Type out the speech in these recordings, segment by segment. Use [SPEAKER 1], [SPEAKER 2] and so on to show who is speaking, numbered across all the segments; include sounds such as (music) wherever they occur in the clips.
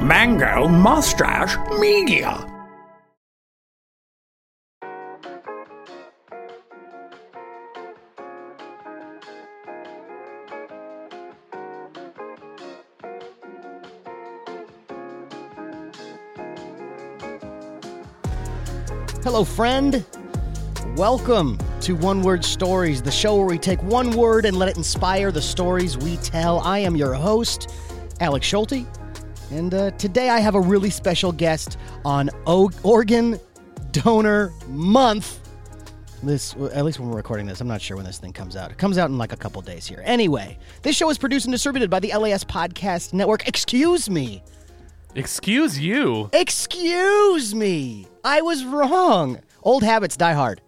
[SPEAKER 1] Mango Mustache Media.
[SPEAKER 2] Hello, friend. Welcome to One Word Stories, the show where we take one word and let it inspire the stories we tell. I am your host, Alex Schulte, and uh, today I have a really special guest on o- Organ Donor Month. This, at least when we're recording this, I'm not sure when this thing comes out. It comes out in like a couple days here. Anyway, this show is produced and distributed by the LAS Podcast Network. Excuse me.
[SPEAKER 3] Excuse you.
[SPEAKER 2] Excuse me. I was wrong. Old habits die hard.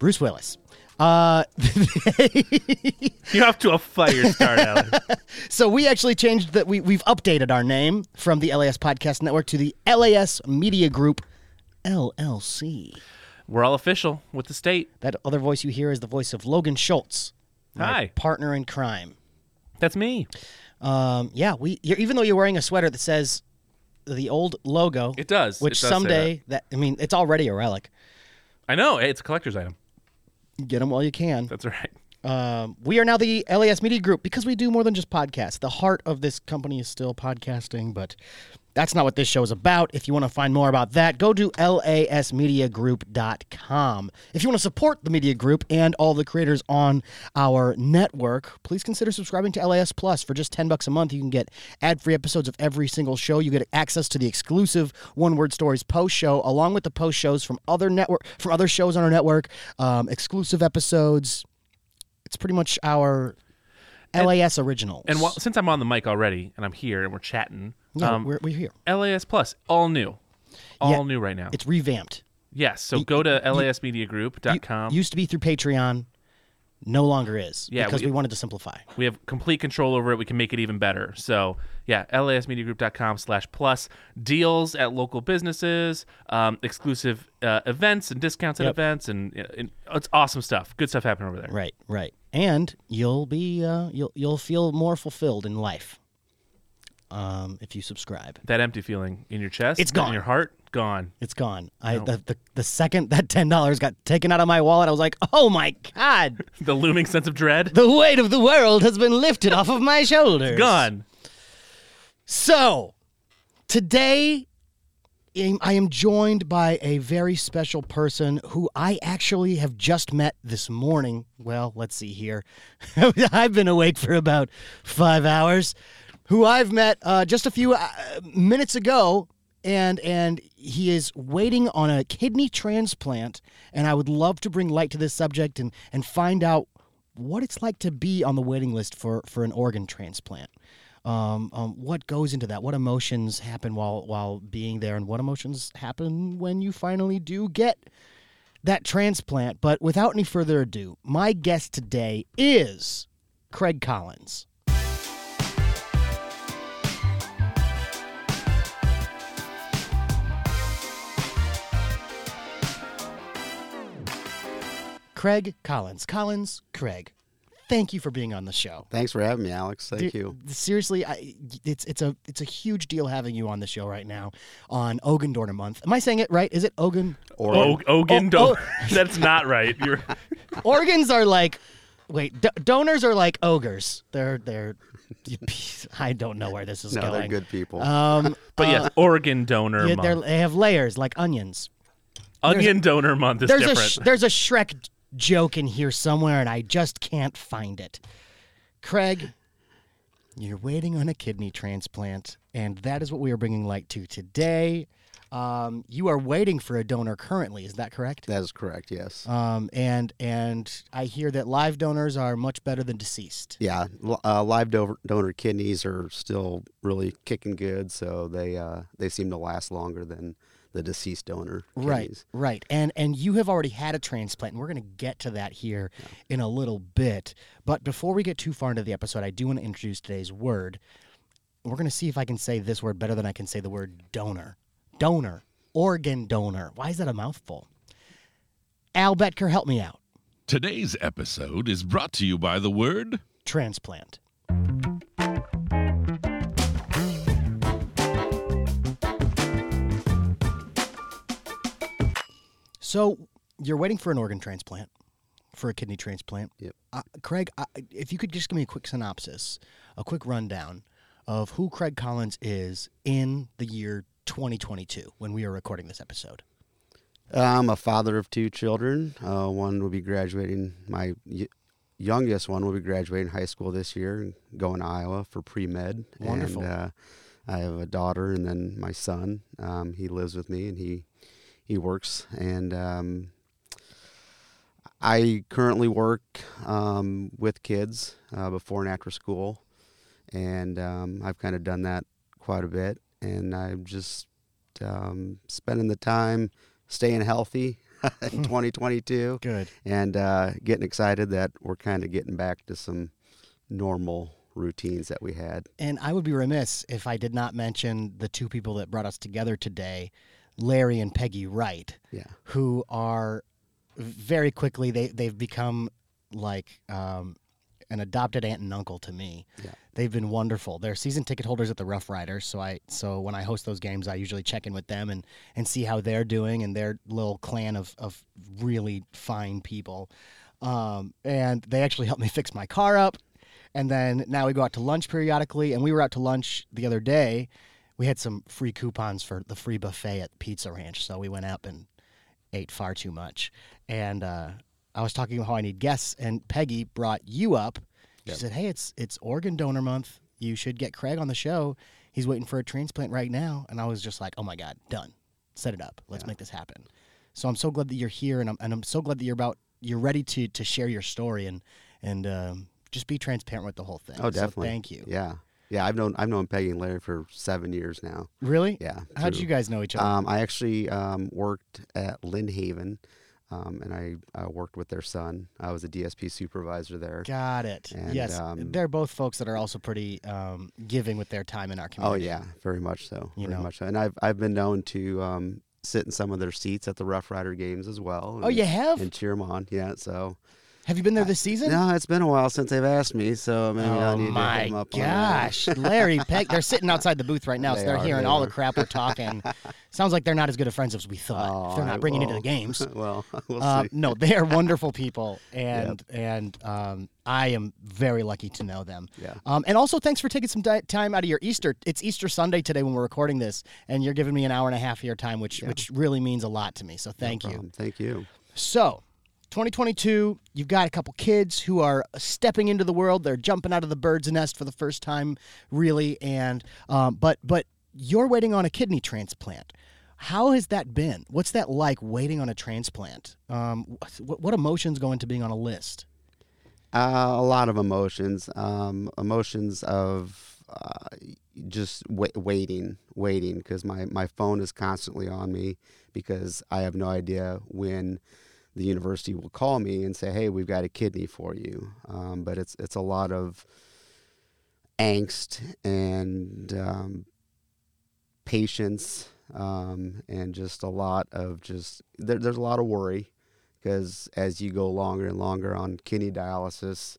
[SPEAKER 2] Bruce Willis. Uh, (laughs)
[SPEAKER 3] You're off to a fire start, Alex. (laughs)
[SPEAKER 2] so we actually changed that. We we've updated our name from the LAS Podcast Network to the LAS Media Group, LLC.
[SPEAKER 3] We're all official with the state.
[SPEAKER 2] That other voice you hear is the voice of Logan Schultz, my
[SPEAKER 3] Hi.
[SPEAKER 2] partner in crime.
[SPEAKER 3] That's me.
[SPEAKER 2] Um, yeah, we. You're, even though you're wearing a sweater that says the old logo,
[SPEAKER 3] It does.
[SPEAKER 2] which
[SPEAKER 3] It does say
[SPEAKER 2] someday that. I mean, it's already a relic.
[SPEAKER 3] I know. It's a collector's item.
[SPEAKER 2] Get them while you can.
[SPEAKER 3] That's right.
[SPEAKER 2] Um, we are now the LAS Media Group because we do more than just podcasts. The heart of this company is still podcasting, but that's not what this show is about. If you want to find more about that, go to lasmediagroup.com. If you want to support the media group and all the creators on our network, please consider subscribing to LAS Plus for just 10 bucks a month. You can get ad-free episodes of every single show. You get access to the exclusive One Word Stories post show along with the post shows from other network from other shows on our network, um, exclusive episodes, it's pretty much our LAS originals.
[SPEAKER 3] And while, since I'm on the mic already and I'm here and we're chatting,
[SPEAKER 2] yeah,
[SPEAKER 3] um,
[SPEAKER 2] we're, we're here.
[SPEAKER 3] LAS Plus, all new. All
[SPEAKER 2] Yeah.
[SPEAKER 3] new right now.
[SPEAKER 2] It's revamped.
[SPEAKER 3] yes. So go to lasmediagroup.com.
[SPEAKER 2] Used to be through Patreon, no longer is.
[SPEAKER 3] Yeah,
[SPEAKER 2] because
[SPEAKER 3] we-
[SPEAKER 2] we, wanted to simplify.
[SPEAKER 3] we have complete control over it. We can make it even better. So yeah, lasmediagroup.com slash plus deals at local businesses, um, exclusive uh, events and discounts at
[SPEAKER 2] Yep.
[SPEAKER 3] events, and, and it's awesome stuff. Good stuff happening over there.
[SPEAKER 2] Right, right. And you'll be uh, you'll you'll feel more fulfilled in life. Um, if you subscribe.
[SPEAKER 3] That empty feeling in your chest,
[SPEAKER 2] It's gone.
[SPEAKER 3] in your heart, gone.
[SPEAKER 2] It's gone. I the, the the second that ten dollars got taken out of my wallet, I was like, oh my god, (laughs)
[SPEAKER 3] The looming sense of dread,
[SPEAKER 2] the weight of the world has been lifted off of my shoulders.
[SPEAKER 3] gone.
[SPEAKER 2] So, today am- I am joined by a very special person who I actually have just met this morning. Well, let's see here. (laughs) I've been awake for about five hours. Who I've met uh, just a few uh, minutes ago, and and he is waiting on a kidney transplant. And I would love to bring light to this subject and and find out what it's like to be on the waiting list for for an organ transplant um, um, what goes into that? What emotions happen while while being there, and what emotions happen when you finally do get that transplant? But without any further ado, my guest today is Craig Collins. Craig Collins. Collins, Craig. Thank you for being on the show.
[SPEAKER 4] Thanks for having me, Alex. Thank
[SPEAKER 2] Dude,
[SPEAKER 4] you.
[SPEAKER 2] Seriously, I, it's it's a it's a huge deal having you on the show right now on Ogan Dorner Month. Am I saying it right? Is it Ogan?
[SPEAKER 4] Or
[SPEAKER 3] O- Ogan,
[SPEAKER 2] Oh,
[SPEAKER 3] don't. (laughs) That's not right. You're (laughs)
[SPEAKER 2] Organs are like, wait, do- donors are like ogres. They're they're. I don't know where this is
[SPEAKER 4] no,
[SPEAKER 2] going.
[SPEAKER 4] they're good people.
[SPEAKER 2] Um, (laughs)
[SPEAKER 3] but
[SPEAKER 2] uh,
[SPEAKER 3] yes, organ donor
[SPEAKER 2] yeah, they're-
[SPEAKER 3] month.
[SPEAKER 2] they have layers like onions.
[SPEAKER 3] Onion donor month is
[SPEAKER 2] There's a
[SPEAKER 3] different.
[SPEAKER 2] sh- there's a Shrek joke in here somewhere, and I just can't find it. Craig, you're waiting on a kidney transplant, and that is what we are bringing light to today. Um, you are waiting for a donor currently, is that correct?
[SPEAKER 4] that is correct. Yes.
[SPEAKER 2] Um, and and I hear that live donors are much better than deceased.
[SPEAKER 4] yeah. Uh, live donor, donor kidneys are still really kicking good, so they uh, they seem to last longer than the deceased donor.
[SPEAKER 2] Right,
[SPEAKER 4] kidneys.
[SPEAKER 2] right. And and you have already had a transplant, and we're going to get to that here in a little bit. But before we get too far into the episode, I do want to introduce today's word. We're going to see if I can say this word better than I can say the word donor. Donor, organ donor. Why is that a mouthful? Al Betker, help me out.
[SPEAKER 5] Today's episode is brought to you by the word
[SPEAKER 2] Transplant. So you're waiting for an organ transplant, for a kidney transplant.
[SPEAKER 4] Yep.
[SPEAKER 2] Uh, Craig, I, if you could just give me a quick synopsis, a quick rundown of who Craig Collins is in the year 2022 when we are recording this episode.
[SPEAKER 4] I'm a father of two children. Uh, one will be graduating. My y- youngest one will be graduating high school this year and going to Iowa for pre med.
[SPEAKER 2] Wonderful.
[SPEAKER 4] And, uh, I have a daughter, and then my son. Um, he lives with me, and he he works. And um, I currently work um, with kids uh, before and after school, and um, I've kind of done that quite a bit. And I'm just um, spending the time staying healthy (laughs) in 2022
[SPEAKER 2] Good.
[SPEAKER 4] and uh, getting excited that we're kind of getting back to some normal routines that we had.
[SPEAKER 2] And I would be remiss if I did not mention the two people that brought us together today, Larry and Peggy Wright,
[SPEAKER 4] Yeah.
[SPEAKER 2] who are very quickly they they've become like um, an adopted aunt and uncle to me.
[SPEAKER 4] Yeah.
[SPEAKER 2] They've been wonderful. They're season ticket holders at the Rough Riders, so I so when I host those games, I usually check in with them and and see how they're doing and their little clan of of really fine people. Um, and they actually helped me fix my car up. And then now we go out to lunch periodically. And we were out to lunch the other day. We had some free coupons for the free buffet at Pizza Ranch, so we went up and ate far too much. And uh, I was talking about how I need guests, and Peggy brought you up. She
[SPEAKER 4] Yep.
[SPEAKER 2] said, "Hey, it's it's organ donor month. You should get Craig on the show. He's waiting for a transplant right now." And I was just like, "Oh my god, done. Set it up. Let's
[SPEAKER 4] Yeah.
[SPEAKER 2] make this happen." So I'm so glad that you're here, and I'm and I'm so glad that you're about you're ready to to share your story and and um, just be transparent with the whole thing.
[SPEAKER 4] Oh,
[SPEAKER 2] So
[SPEAKER 4] definitely.
[SPEAKER 2] thank you.
[SPEAKER 4] Yeah. Yeah. I've known I've known Peggy and Larry for seven years now.
[SPEAKER 2] Really?
[SPEAKER 4] Yeah.
[SPEAKER 2] How
[SPEAKER 4] did
[SPEAKER 2] you guys know each other?
[SPEAKER 4] Um, I actually um, worked at Lynn Haven, um, and I uh, worked with their son. I was a DSP supervisor there.
[SPEAKER 2] Got it.
[SPEAKER 4] and,
[SPEAKER 2] yes,
[SPEAKER 4] um,
[SPEAKER 2] they're both folks that are also pretty um, giving with their time in our community.
[SPEAKER 4] Oh yeah, very much so.
[SPEAKER 2] You
[SPEAKER 4] very
[SPEAKER 2] know.
[SPEAKER 4] much so. And I've I've been known to um, sit in some of their seats at the Rough Rider games as well.
[SPEAKER 2] Oh, you have?
[SPEAKER 4] and cheer them on. Yeah. So
[SPEAKER 2] Have you been there this season?
[SPEAKER 4] no, it's been a while since they've asked me. So maybe I
[SPEAKER 2] oh
[SPEAKER 4] need to hit them up. on that.
[SPEAKER 2] gosh, Larry (laughs) Peck! They're sitting outside the booth right now, so
[SPEAKER 4] They
[SPEAKER 2] they're
[SPEAKER 4] are,
[SPEAKER 2] hearing
[SPEAKER 4] they
[SPEAKER 2] all the
[SPEAKER 4] are.
[SPEAKER 2] crap we're talking. (laughs) Sounds like they're not as good of friends as we thought. if
[SPEAKER 4] Oh,
[SPEAKER 2] they're not bringing you to the games. (laughs)
[SPEAKER 4] well, we'll
[SPEAKER 2] Um,
[SPEAKER 4] see.
[SPEAKER 2] no, they are wonderful people, and and um, I am very lucky to know them.
[SPEAKER 4] Yeah.
[SPEAKER 2] Um, and also, thanks for taking some di- time out of your Easter. It's Easter Sunday today when we're recording this, and you're giving me an hour and a half of your time, which which really means a lot to me. So thank you.
[SPEAKER 4] Thank you.
[SPEAKER 2] So, 2022, you've got a couple kids who are stepping into the world. They're jumping out of the bird's nest for the first time, really. And um, but but you're waiting on a kidney transplant. How has that been? What's that like waiting on a transplant? Um, what, what emotions go into being on a list?
[SPEAKER 4] Uh, a lot of emotions. Um, emotions of uh, just wa- waiting, waiting, because my, my phone is constantly on me because I have no idea when the university will call me and say, "Hey, we've got a kidney for you." Um, but it's it's a lot of angst and um, patience um, and just a lot of just there, there's a lot of worry because as you go longer and longer on kidney dialysis,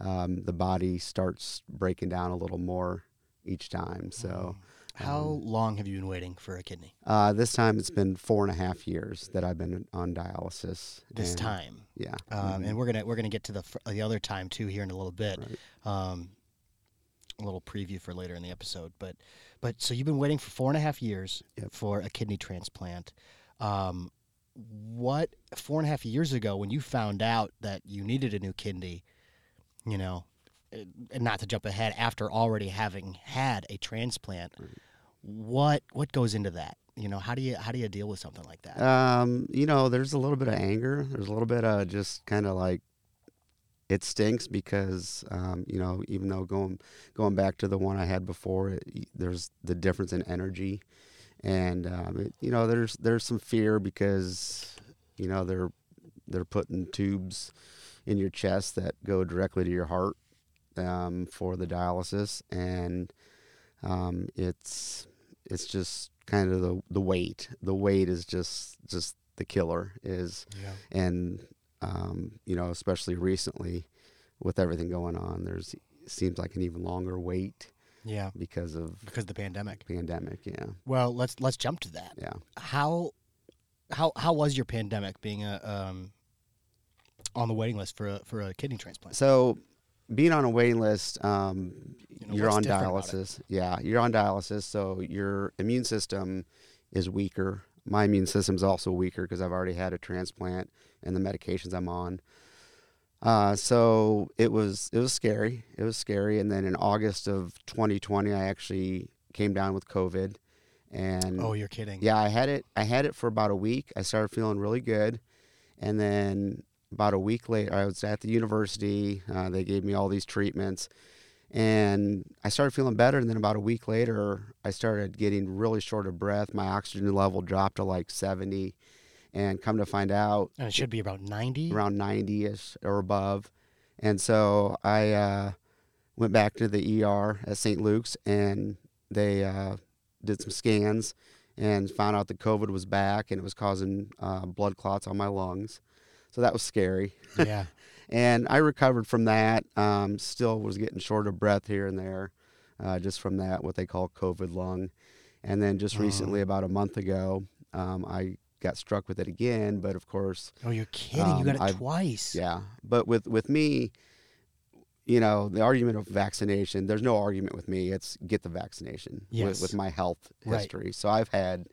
[SPEAKER 4] um, the body starts breaking down a little more each time. So
[SPEAKER 2] How long have you been waiting for a kidney?
[SPEAKER 4] uh, this time it's been four and a half years that I've been on dialysis.
[SPEAKER 2] This
[SPEAKER 4] and-
[SPEAKER 2] time,
[SPEAKER 4] yeah.
[SPEAKER 2] um, and we're gonna we're gonna get to the the other time too here in a little bit.
[SPEAKER 4] Right.
[SPEAKER 2] um, a little preview for later in the episode. But but so you've been waiting for four and a half years
[SPEAKER 4] Yep.
[SPEAKER 2] for a kidney transplant. Um, what four and a half years ago when you found out that you needed a new kidney, you know, eh, and not to jump ahead after already having had a transplant, what what goes into that? You know, how do you how do you deal with something like that?
[SPEAKER 4] Um, you know, there's a little bit of anger. There's a little bit of just kind of like it stinks because um, you know, even though going going back to the one I had before, it, there's the difference in energy, and um, it, you know, there's there's some fear because you know they're they're putting tubes in your chest that go directly to your heart um, for the dialysis, and um, it's it's just kind of the the weight. The weight is just just the killer is,
[SPEAKER 2] yeah.
[SPEAKER 4] and um, you know, especially recently with everything going on, there's seems like an even longer wait
[SPEAKER 2] Yeah.
[SPEAKER 4] because of
[SPEAKER 2] Because of the pandemic.
[SPEAKER 4] pandemic. Yeah,
[SPEAKER 2] Well, let's let's jump to that.
[SPEAKER 4] yeah.
[SPEAKER 2] how how how was your pandemic being a um, on the waiting list for a for a kidney transplant?
[SPEAKER 4] So, being on a waiting list, um,
[SPEAKER 2] You know, what's
[SPEAKER 4] on
[SPEAKER 2] different about it?
[SPEAKER 4] dialysis. Yeah, you're on dialysis, so your immune system is weaker. My immune system's also weaker because I've already had a transplant and the medications I'm on. Uh, so it was it was scary. It was scary. And then in August of 2020, I actually came down with COVID, and
[SPEAKER 2] Oh, you're kidding.
[SPEAKER 4] yeah, I had it. I had it for about a week. I started feeling really good, and then about a week later, I was at the university. Uh, they gave me all these treatments, and I started feeling better. And then about a week later, I started getting really short of breath. My oxygen level dropped to like seventy, and come to find out,
[SPEAKER 2] And it should be about ninety.
[SPEAKER 4] around 90 ish or above. And so I uh, went back to the ER at St. Luke's and they uh, did some scans and found out that COVID was back and it was causing uh, blood clots on my lungs. So that was scary.
[SPEAKER 2] Yeah. (laughs)
[SPEAKER 4] And I recovered from that. Um, still was getting short of breath here and there, uh, just from that what they call COVID lung. And then just recently, about a month ago, um, I got struck with it again. But of course,
[SPEAKER 2] Oh, you're kidding. you got it
[SPEAKER 4] Um, I've-
[SPEAKER 2] twice.
[SPEAKER 4] yeah. But with with me, you know, the argument of vaccination, there's no argument with me. It's get the vaccination
[SPEAKER 2] Yes.
[SPEAKER 4] with, with my health
[SPEAKER 2] Right.
[SPEAKER 4] history. So I've had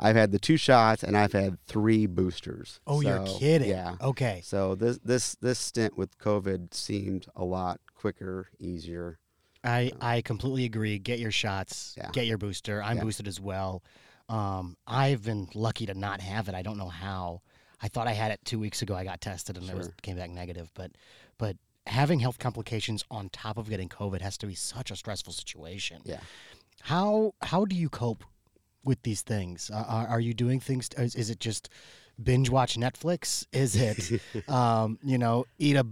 [SPEAKER 4] I've had the two shots and I've had three boosters.
[SPEAKER 2] Oh, you're kidding.
[SPEAKER 4] Yeah.
[SPEAKER 2] Okay.
[SPEAKER 4] So this this this stint with COVID seemed a lot quicker, easier.
[SPEAKER 2] I, I completely agree. Get your shots.
[SPEAKER 4] Yeah.
[SPEAKER 2] Get your booster. I'm
[SPEAKER 4] Yeah.
[SPEAKER 2] boosted as well. Um, I've been lucky to not have it. I don't know how. I thought I had it two weeks ago. I got tested and it was came back negative. But but having health complications on top of getting COVID has to be such a stressful situation.
[SPEAKER 4] Yeah.
[SPEAKER 2] How how do you cope with these things? Uh, are, are you doing things? Is, is it just binge watch Netflix? Is it (laughs) um, you know eat a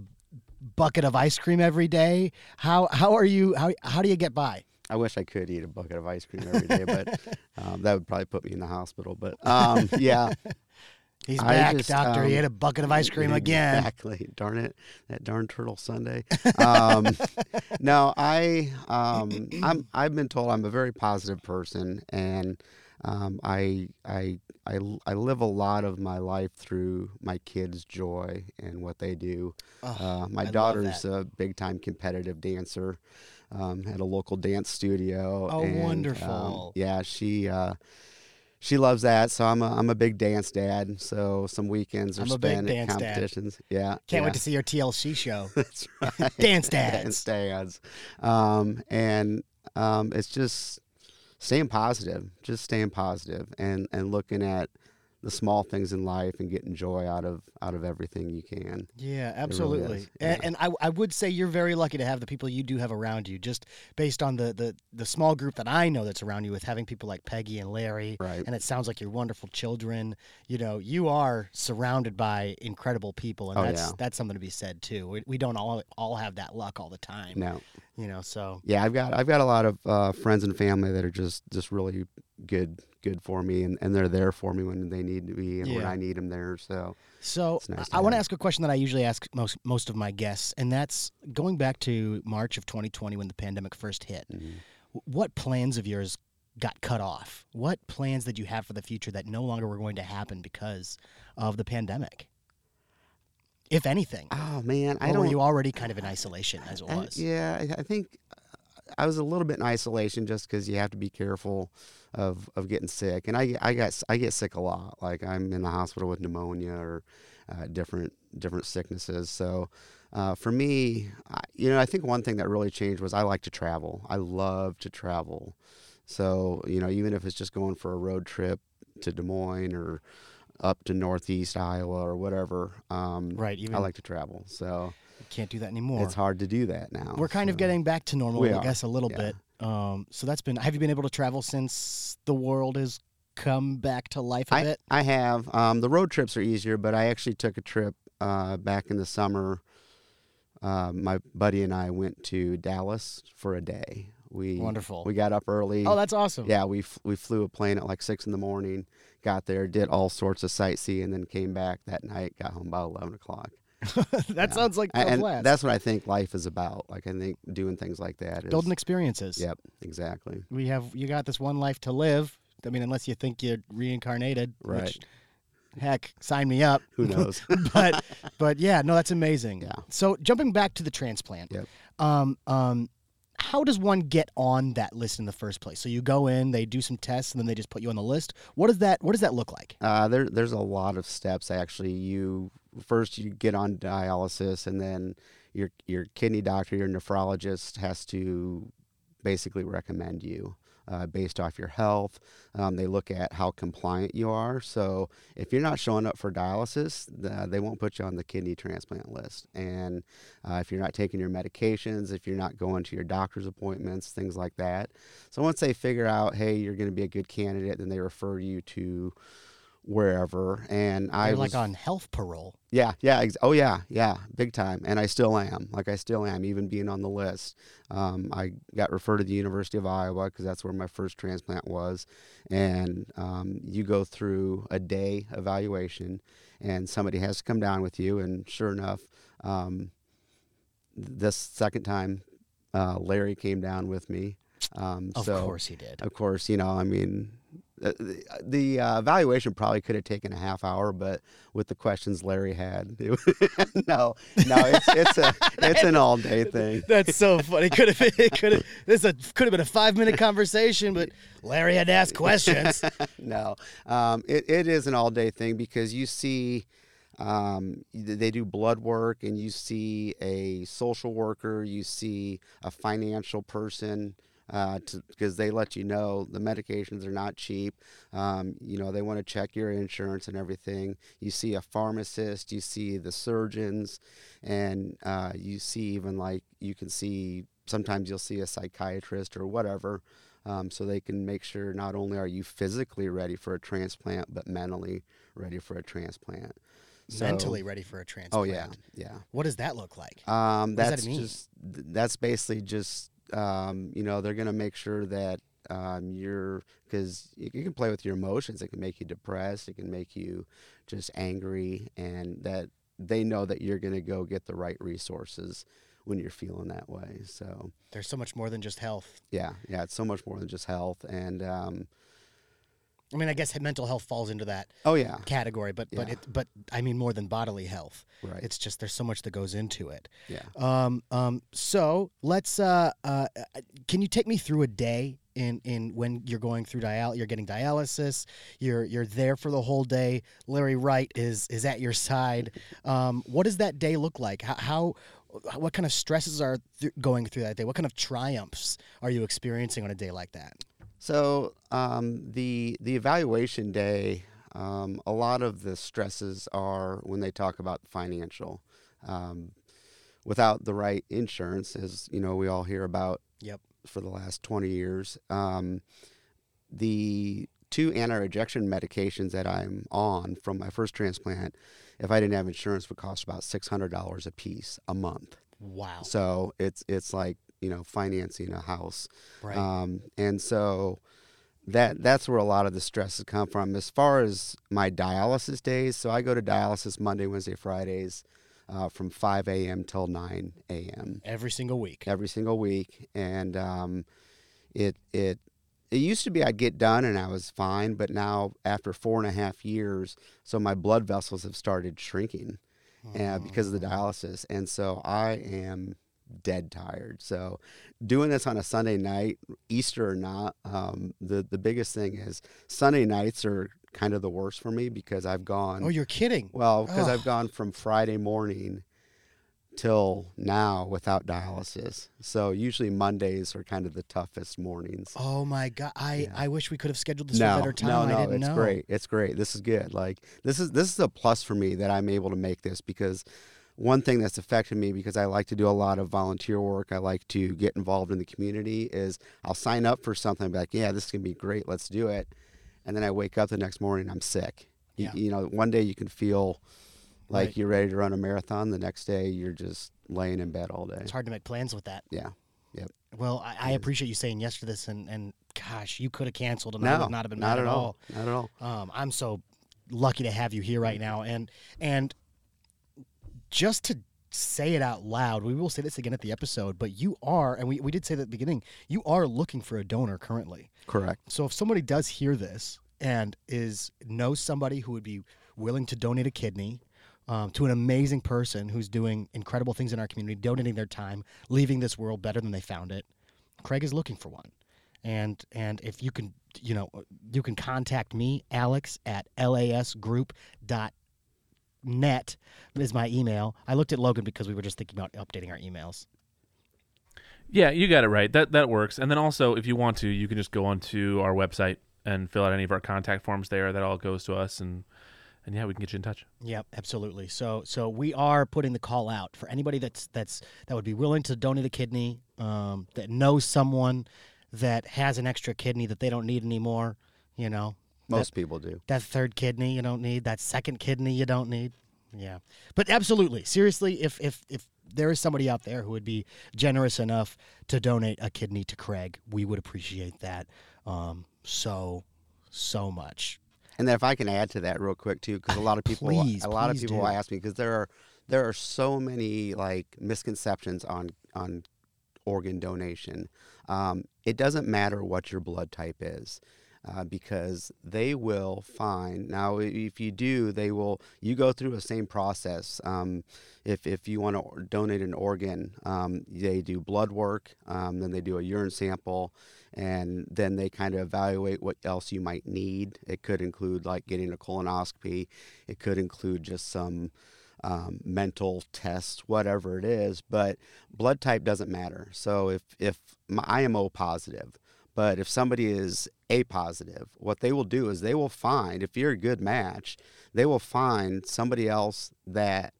[SPEAKER 2] bucket of ice cream every day? How how are you? How how do you get by?
[SPEAKER 4] I wish I could eat a bucket of ice cream every day, but (laughs) um, that would probably put me in the hospital. But um, yeah, (laughs)
[SPEAKER 2] He's
[SPEAKER 4] I
[SPEAKER 2] back,
[SPEAKER 4] just,
[SPEAKER 2] doctor. he
[SPEAKER 4] um,
[SPEAKER 2] ate a bucket of ice cream again.
[SPEAKER 4] Exactly. Darn it, that darn turtle Sunday. Um, no, I um, (clears throat) I'm I've been told I'm a very positive person, and um, I I I I live a lot of my life through my kids' joy and what they do.
[SPEAKER 2] Oh,
[SPEAKER 4] Uh, my
[SPEAKER 2] I
[SPEAKER 4] daughter's a big time competitive dancer um, at a local dance studio.
[SPEAKER 2] Oh,
[SPEAKER 4] and, um,
[SPEAKER 2] wonderful.
[SPEAKER 4] yeah, she uh, she loves that. So I'm a I'm a big dance dad. So some weekends are
[SPEAKER 2] I'm
[SPEAKER 4] spent
[SPEAKER 2] dance
[SPEAKER 4] at
[SPEAKER 2] dad.
[SPEAKER 4] competitions. Yeah,
[SPEAKER 2] Can't
[SPEAKER 4] yeah.
[SPEAKER 2] wait to see your TLC show. (laughs)
[SPEAKER 4] That's right.
[SPEAKER 2] Dance (laughs)
[SPEAKER 4] Dance
[SPEAKER 2] dads.
[SPEAKER 4] dads. Um, and um, it's just staying positive, just staying positive, and and looking at the small things in life and getting joy out of out of everything you can.
[SPEAKER 2] Yeah, absolutely. And,
[SPEAKER 4] yeah.
[SPEAKER 2] and I, I would say you're very lucky to have the people you do have around you, just based on the, the, the small group that I know that's around you with having people like Peggy and Larry.
[SPEAKER 4] Right.
[SPEAKER 2] And it sounds like you're wonderful children. You know, you are surrounded by incredible people, and
[SPEAKER 4] Oh,
[SPEAKER 2] that's
[SPEAKER 4] yeah.
[SPEAKER 2] that's something to be said too. We, we don't all all have that luck all the time.
[SPEAKER 4] No.
[SPEAKER 2] You know, so
[SPEAKER 4] yeah i've got i've got a lot of uh, friends and family that are just just really good good for me and, and they're there for me when they need to be and when i need them there so
[SPEAKER 2] So
[SPEAKER 4] nice to
[SPEAKER 2] I want to ask a question that I usually ask most most of my guests, and that's going back to March of 2020 when the pandemic first hit.
[SPEAKER 4] mhm.
[SPEAKER 2] What plans of yours got cut off? What plans did you have for the future that no longer were going to happen because of the pandemic? If anything,
[SPEAKER 4] oh man i
[SPEAKER 2] or
[SPEAKER 4] don't
[SPEAKER 2] were you already kind of in isolation as it
[SPEAKER 4] I-
[SPEAKER 2] was?
[SPEAKER 4] yeah I, I think i was a little bit in isolation just because you have to be careful of of getting sick and i i got i get sick a lot like i'm in the hospital with pneumonia or uh, different different sicknesses so uh, for me I, you know i think one thing that really changed was i like to travel i love to travel so you know even if it's just going for a road trip to des moines or up to northeast iowa or whatever um,
[SPEAKER 2] Right, even
[SPEAKER 4] i like to travel so
[SPEAKER 2] can't do that anymore.
[SPEAKER 4] it's hard to do that now
[SPEAKER 2] We're kind of getting back to normal,
[SPEAKER 4] We
[SPEAKER 2] I
[SPEAKER 4] are,
[SPEAKER 2] guess, a little
[SPEAKER 4] yeah.
[SPEAKER 2] bit. Um, so that's been. Have you been able to travel since the world has come back to life a
[SPEAKER 4] I,
[SPEAKER 2] bit?
[SPEAKER 4] I have. Um, the road trips are easier, but I actually took a trip uh, back in the summer. Uh, my buddy and I went to Dallas for a day. We
[SPEAKER 2] Wonderful.
[SPEAKER 4] We got up early.
[SPEAKER 2] Oh, that's awesome.
[SPEAKER 4] yeah. We f- we flew a plane at like six in the morning. Got there, did all sorts of sightseeing, and then came back that night. Got home about eleven o'clock. (laughs)
[SPEAKER 2] that
[SPEAKER 4] Yeah.
[SPEAKER 2] sounds like
[SPEAKER 4] and
[SPEAKER 2] blast.
[SPEAKER 4] that's what I think life is about. Like I think doing things like that is.
[SPEAKER 2] building experiences.
[SPEAKER 4] Yep, exactly.
[SPEAKER 2] We have you got this one life to live. I mean, unless you think you're reincarnated,
[SPEAKER 4] Right.
[SPEAKER 2] which Heck, sign me up.
[SPEAKER 4] Who knows? (laughs)
[SPEAKER 2] but but yeah, no, that's amazing.
[SPEAKER 4] Yeah.
[SPEAKER 2] So jumping back to the transplant.
[SPEAKER 4] Yep.
[SPEAKER 2] Um um how does one get on that list in the first place? So you go in, they do some tests, and then they just put you on the list. What does that What does that look like?
[SPEAKER 4] Uh, there, there's a lot of steps actually. You first you get on dialysis, and then your your kidney doctor, your nephrologist has to basically recommend you uh, based off your health. Um, they look at how compliant you are. So if you're not showing up for dialysis, uh, they won't put you on the kidney transplant list. And uh, if you're not taking your medications, if you're not going to your doctor's appointments, things like that. So once they figure out, hey, you're going to be a good candidate, then they refer you to wherever. And I
[SPEAKER 2] They're
[SPEAKER 4] was
[SPEAKER 2] like on health parole.
[SPEAKER 4] yeah, yeah. Ex- oh, yeah, yeah. Big time. And I still am. Like, I still am, even being on the list. Um, I got referred to the University of Iowa because that's where my first transplant was. And um, you go through a day evaluation, and somebody has to come down with you. And sure enough, um, this second time, uh, Larry came down with me. Um,
[SPEAKER 2] Of
[SPEAKER 4] so,
[SPEAKER 2] course he did.
[SPEAKER 4] of course, you know, I mean, the, the, the uh, evaluation probably could have taken a half hour, but with the questions Larry had, (laughs) it, no, no, it's it's a it's an all day (laughs) thing.
[SPEAKER 2] That's so funny. Could have (laughs) it could have this a, could have been a five minute conversation, but Larry had to ask questions.
[SPEAKER 4] no, um, it, it is an all day thing because you see, um, they do blood work and you see a social worker, you see a financial person. Uh, because they let you know the medications are not cheap. Um, you know they want to check your insurance and everything. You see a pharmacist, you see the surgeons, and uh, you see even like you can see sometimes you'll see a psychiatrist or whatever um, so they can make sure not only are you physically ready for a transplant, but mentally ready for a transplant. So-
[SPEAKER 2] Mentally ready for a transplant.
[SPEAKER 4] Oh yeah, yeah.
[SPEAKER 2] What does that look like?
[SPEAKER 4] Um,
[SPEAKER 2] What does that
[SPEAKER 4] that's
[SPEAKER 2] mean?
[SPEAKER 4] just that's basically just um, you know they're gonna make sure that um, you're because you, you can play with your emotions. It can make you depressed. It can make you just angry, and that they know that you're gonna go get the right resources when you're feeling that way. So
[SPEAKER 2] There's so much more than just health.
[SPEAKER 4] yeah, yeah, it's so much more than just health. And um,
[SPEAKER 2] I mean, I guess mental health falls into that
[SPEAKER 4] oh yeah,
[SPEAKER 2] category, but but it but I mean more than bodily health.
[SPEAKER 4] right,
[SPEAKER 2] It's just there's so much that goes into it.
[SPEAKER 4] yeah.
[SPEAKER 2] Um, um, so let's. Uh, uh, uh, can you take me through a day in in when you're going through dial? You're getting dialysis. You're you're there for the whole day. Larry Wright is is at your side. Um, what does that day look like? How, how what kind of stresses are th- going through that day? What kind of triumphs are you experiencing on a day like that?
[SPEAKER 4] So um, the the evaluation day, um, a lot of the stresses are when they talk about financial. Um, without the right insurance, as you know, we all hear about
[SPEAKER 2] Yep.
[SPEAKER 4] for the last twenty years. Um, the two anti-rejection medications that I'm on from my first transplant, if I didn't have insurance, would cost about six hundred dollars a piece a month.
[SPEAKER 2] Wow.
[SPEAKER 4] So it's it's like you know financing a house.
[SPEAKER 2] Right.
[SPEAKER 4] Um, and so that that's where a lot of the stresses come from. As far as my dialysis days, so I go to dialysis Monday, Wednesday, Fridays, uh, from 5 a.m. till 9 a.m.
[SPEAKER 2] Every single week.
[SPEAKER 4] every single week, and um, it it it used to be I'd get done and I was fine, but now after four and a half years, so my blood vessels have started shrinking uh, because of the dialysis, and so I am dead tired. So doing this on a Sunday night, Easter or not, um, the the biggest thing is Sunday nights are kind of the worst for me because I've gone
[SPEAKER 2] Oh, you're kidding.
[SPEAKER 4] well because I've gone from Friday morning till now without dialysis. So usually Mondays are kind of the toughest mornings.
[SPEAKER 2] Oh my god! I
[SPEAKER 4] Yeah.
[SPEAKER 2] I wish we could have scheduled this
[SPEAKER 4] no,
[SPEAKER 2] for a better time.
[SPEAKER 4] no,
[SPEAKER 2] I
[SPEAKER 4] no,
[SPEAKER 2] didn't
[SPEAKER 4] it's
[SPEAKER 2] know.
[SPEAKER 4] great. It's great. This is good. Like this is this is a plus for me that I'm able to make this because one thing that's affected me because I like to do a lot of volunteer work. I like to get involved in the community. Is I'll sign up for something be like, yeah, this is gonna be great. Let's do it. And then I wake up the next morning, I'm sick. You-
[SPEAKER 2] Yeah.
[SPEAKER 4] You, know, one day you can feel like
[SPEAKER 2] Right.
[SPEAKER 4] you're ready to run a marathon. The next day you're just laying in bed all day.
[SPEAKER 2] It's hard to make plans with that.
[SPEAKER 4] Yeah. Yep.
[SPEAKER 2] Well, I, I appreciate you saying yes to this, and, and gosh, you could have canceled, and
[SPEAKER 4] no,
[SPEAKER 2] I would not have been
[SPEAKER 4] not
[SPEAKER 2] mad
[SPEAKER 4] at all. Not at all.
[SPEAKER 2] Um, I'm so lucky to have you here right now, and and just to say it out loud, we will say this again at the episode, but you are, and we, we did say that at the beginning, you are looking for a donor currently.
[SPEAKER 4] Correct.
[SPEAKER 2] So if somebody does hear this and is knows somebody who would be willing to donate a kidney um, to an amazing person who's doing incredible things in our community, donating their time, leaving this world better than they found it, Craig is looking for one. And and if you can, you know, you can contact me, Alex at lasgroup.net is my email. I looked at Logan because we were just thinking about updating our emails.
[SPEAKER 3] Yeah, you got it right. That that works. And then also, if you want to, you can just go onto our website and fill out any of our contact forms there. That all goes to us, and and yeah, we can get you in touch.
[SPEAKER 2] Yeah, absolutely. So so we are putting the call out for anybody that's that's that would be willing to donate a kidney, um, that knows someone that has an extra kidney that they don't need anymore. You know,
[SPEAKER 4] Most people do.
[SPEAKER 2] that third kidney you don't need, that second kidney you don't need. Yeah, but absolutely, seriously, if if if there is somebody out there who would be generous enough to donate a kidney to Craig, we would appreciate that um, so so much.
[SPEAKER 4] And then if I can add to that real quick too, because a lot of people,
[SPEAKER 2] Please,
[SPEAKER 4] a lot of people
[SPEAKER 2] do.
[SPEAKER 4] ask me because there are there are so many like misconceptions on on organ donation. Um, it doesn't matter what your blood type is. Uh, because they will find now if you do they will you go through the same process um, if, if you want to donate an organ um, they do blood work um, then they do a urine sample and then they kind of evaluate what else you might need. It could include like getting a colonoscopy. It could include just some um, mental tests whatever it is but blood type doesn't matter. So if if my, i am o positive but if somebody is A positive, what they will do is they will find, if you're a good match, they will find somebody else that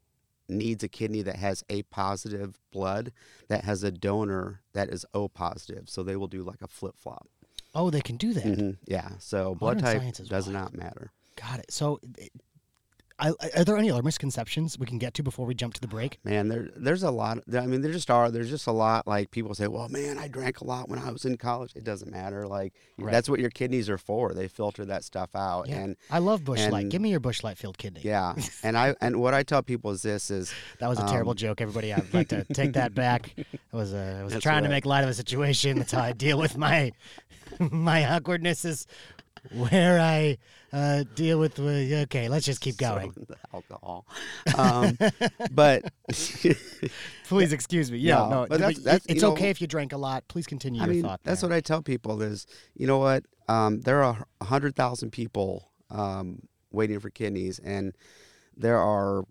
[SPEAKER 4] needs a kidney that has A positive blood that has a donor that is O positive. So they will do like a flip flop.
[SPEAKER 2] Oh, they can do that. Mm-hmm.
[SPEAKER 4] Yeah. So blood
[SPEAKER 2] Modern
[SPEAKER 4] type does
[SPEAKER 2] wild.
[SPEAKER 4] not matter.
[SPEAKER 2] Got it. So, it- I, are there any other misconceptions we can get to before we jump to the break?
[SPEAKER 4] Man, there there's a lot. I mean, there just are. There's just a lot. Like people say, "Well, man, I drank a lot when I was in college." It doesn't matter. Like
[SPEAKER 2] Right.
[SPEAKER 4] that's what your kidneys are for. They filter that stuff out.
[SPEAKER 2] Yeah.
[SPEAKER 4] And
[SPEAKER 2] I love Busch Light. Give me your Busch Light filled kidney.
[SPEAKER 4] yeah, (laughs) and I and what I tell people is this: is
[SPEAKER 2] That was a terrible
[SPEAKER 4] Um,
[SPEAKER 2] joke, everybody. I'd like to take that back. I was, uh, I was trying to make light of a situation. That's how I deal with my (laughs) my awkwardness. Is where I uh, deal with. Uh, okay, let's just keep going.
[SPEAKER 4] so, alcohol. Um, but (laughs)
[SPEAKER 2] Please excuse me. Yeah,
[SPEAKER 4] No,
[SPEAKER 2] no,
[SPEAKER 4] but that's- that's,
[SPEAKER 2] it's
[SPEAKER 4] know-
[SPEAKER 2] okay if you drank a lot. Please continue
[SPEAKER 4] I
[SPEAKER 2] your
[SPEAKER 4] mean,
[SPEAKER 2] thought.
[SPEAKER 4] that's
[SPEAKER 2] there.
[SPEAKER 4] what I tell people is, you know what? Um, there are a hundred thousand people um, waiting for kidneys, and there are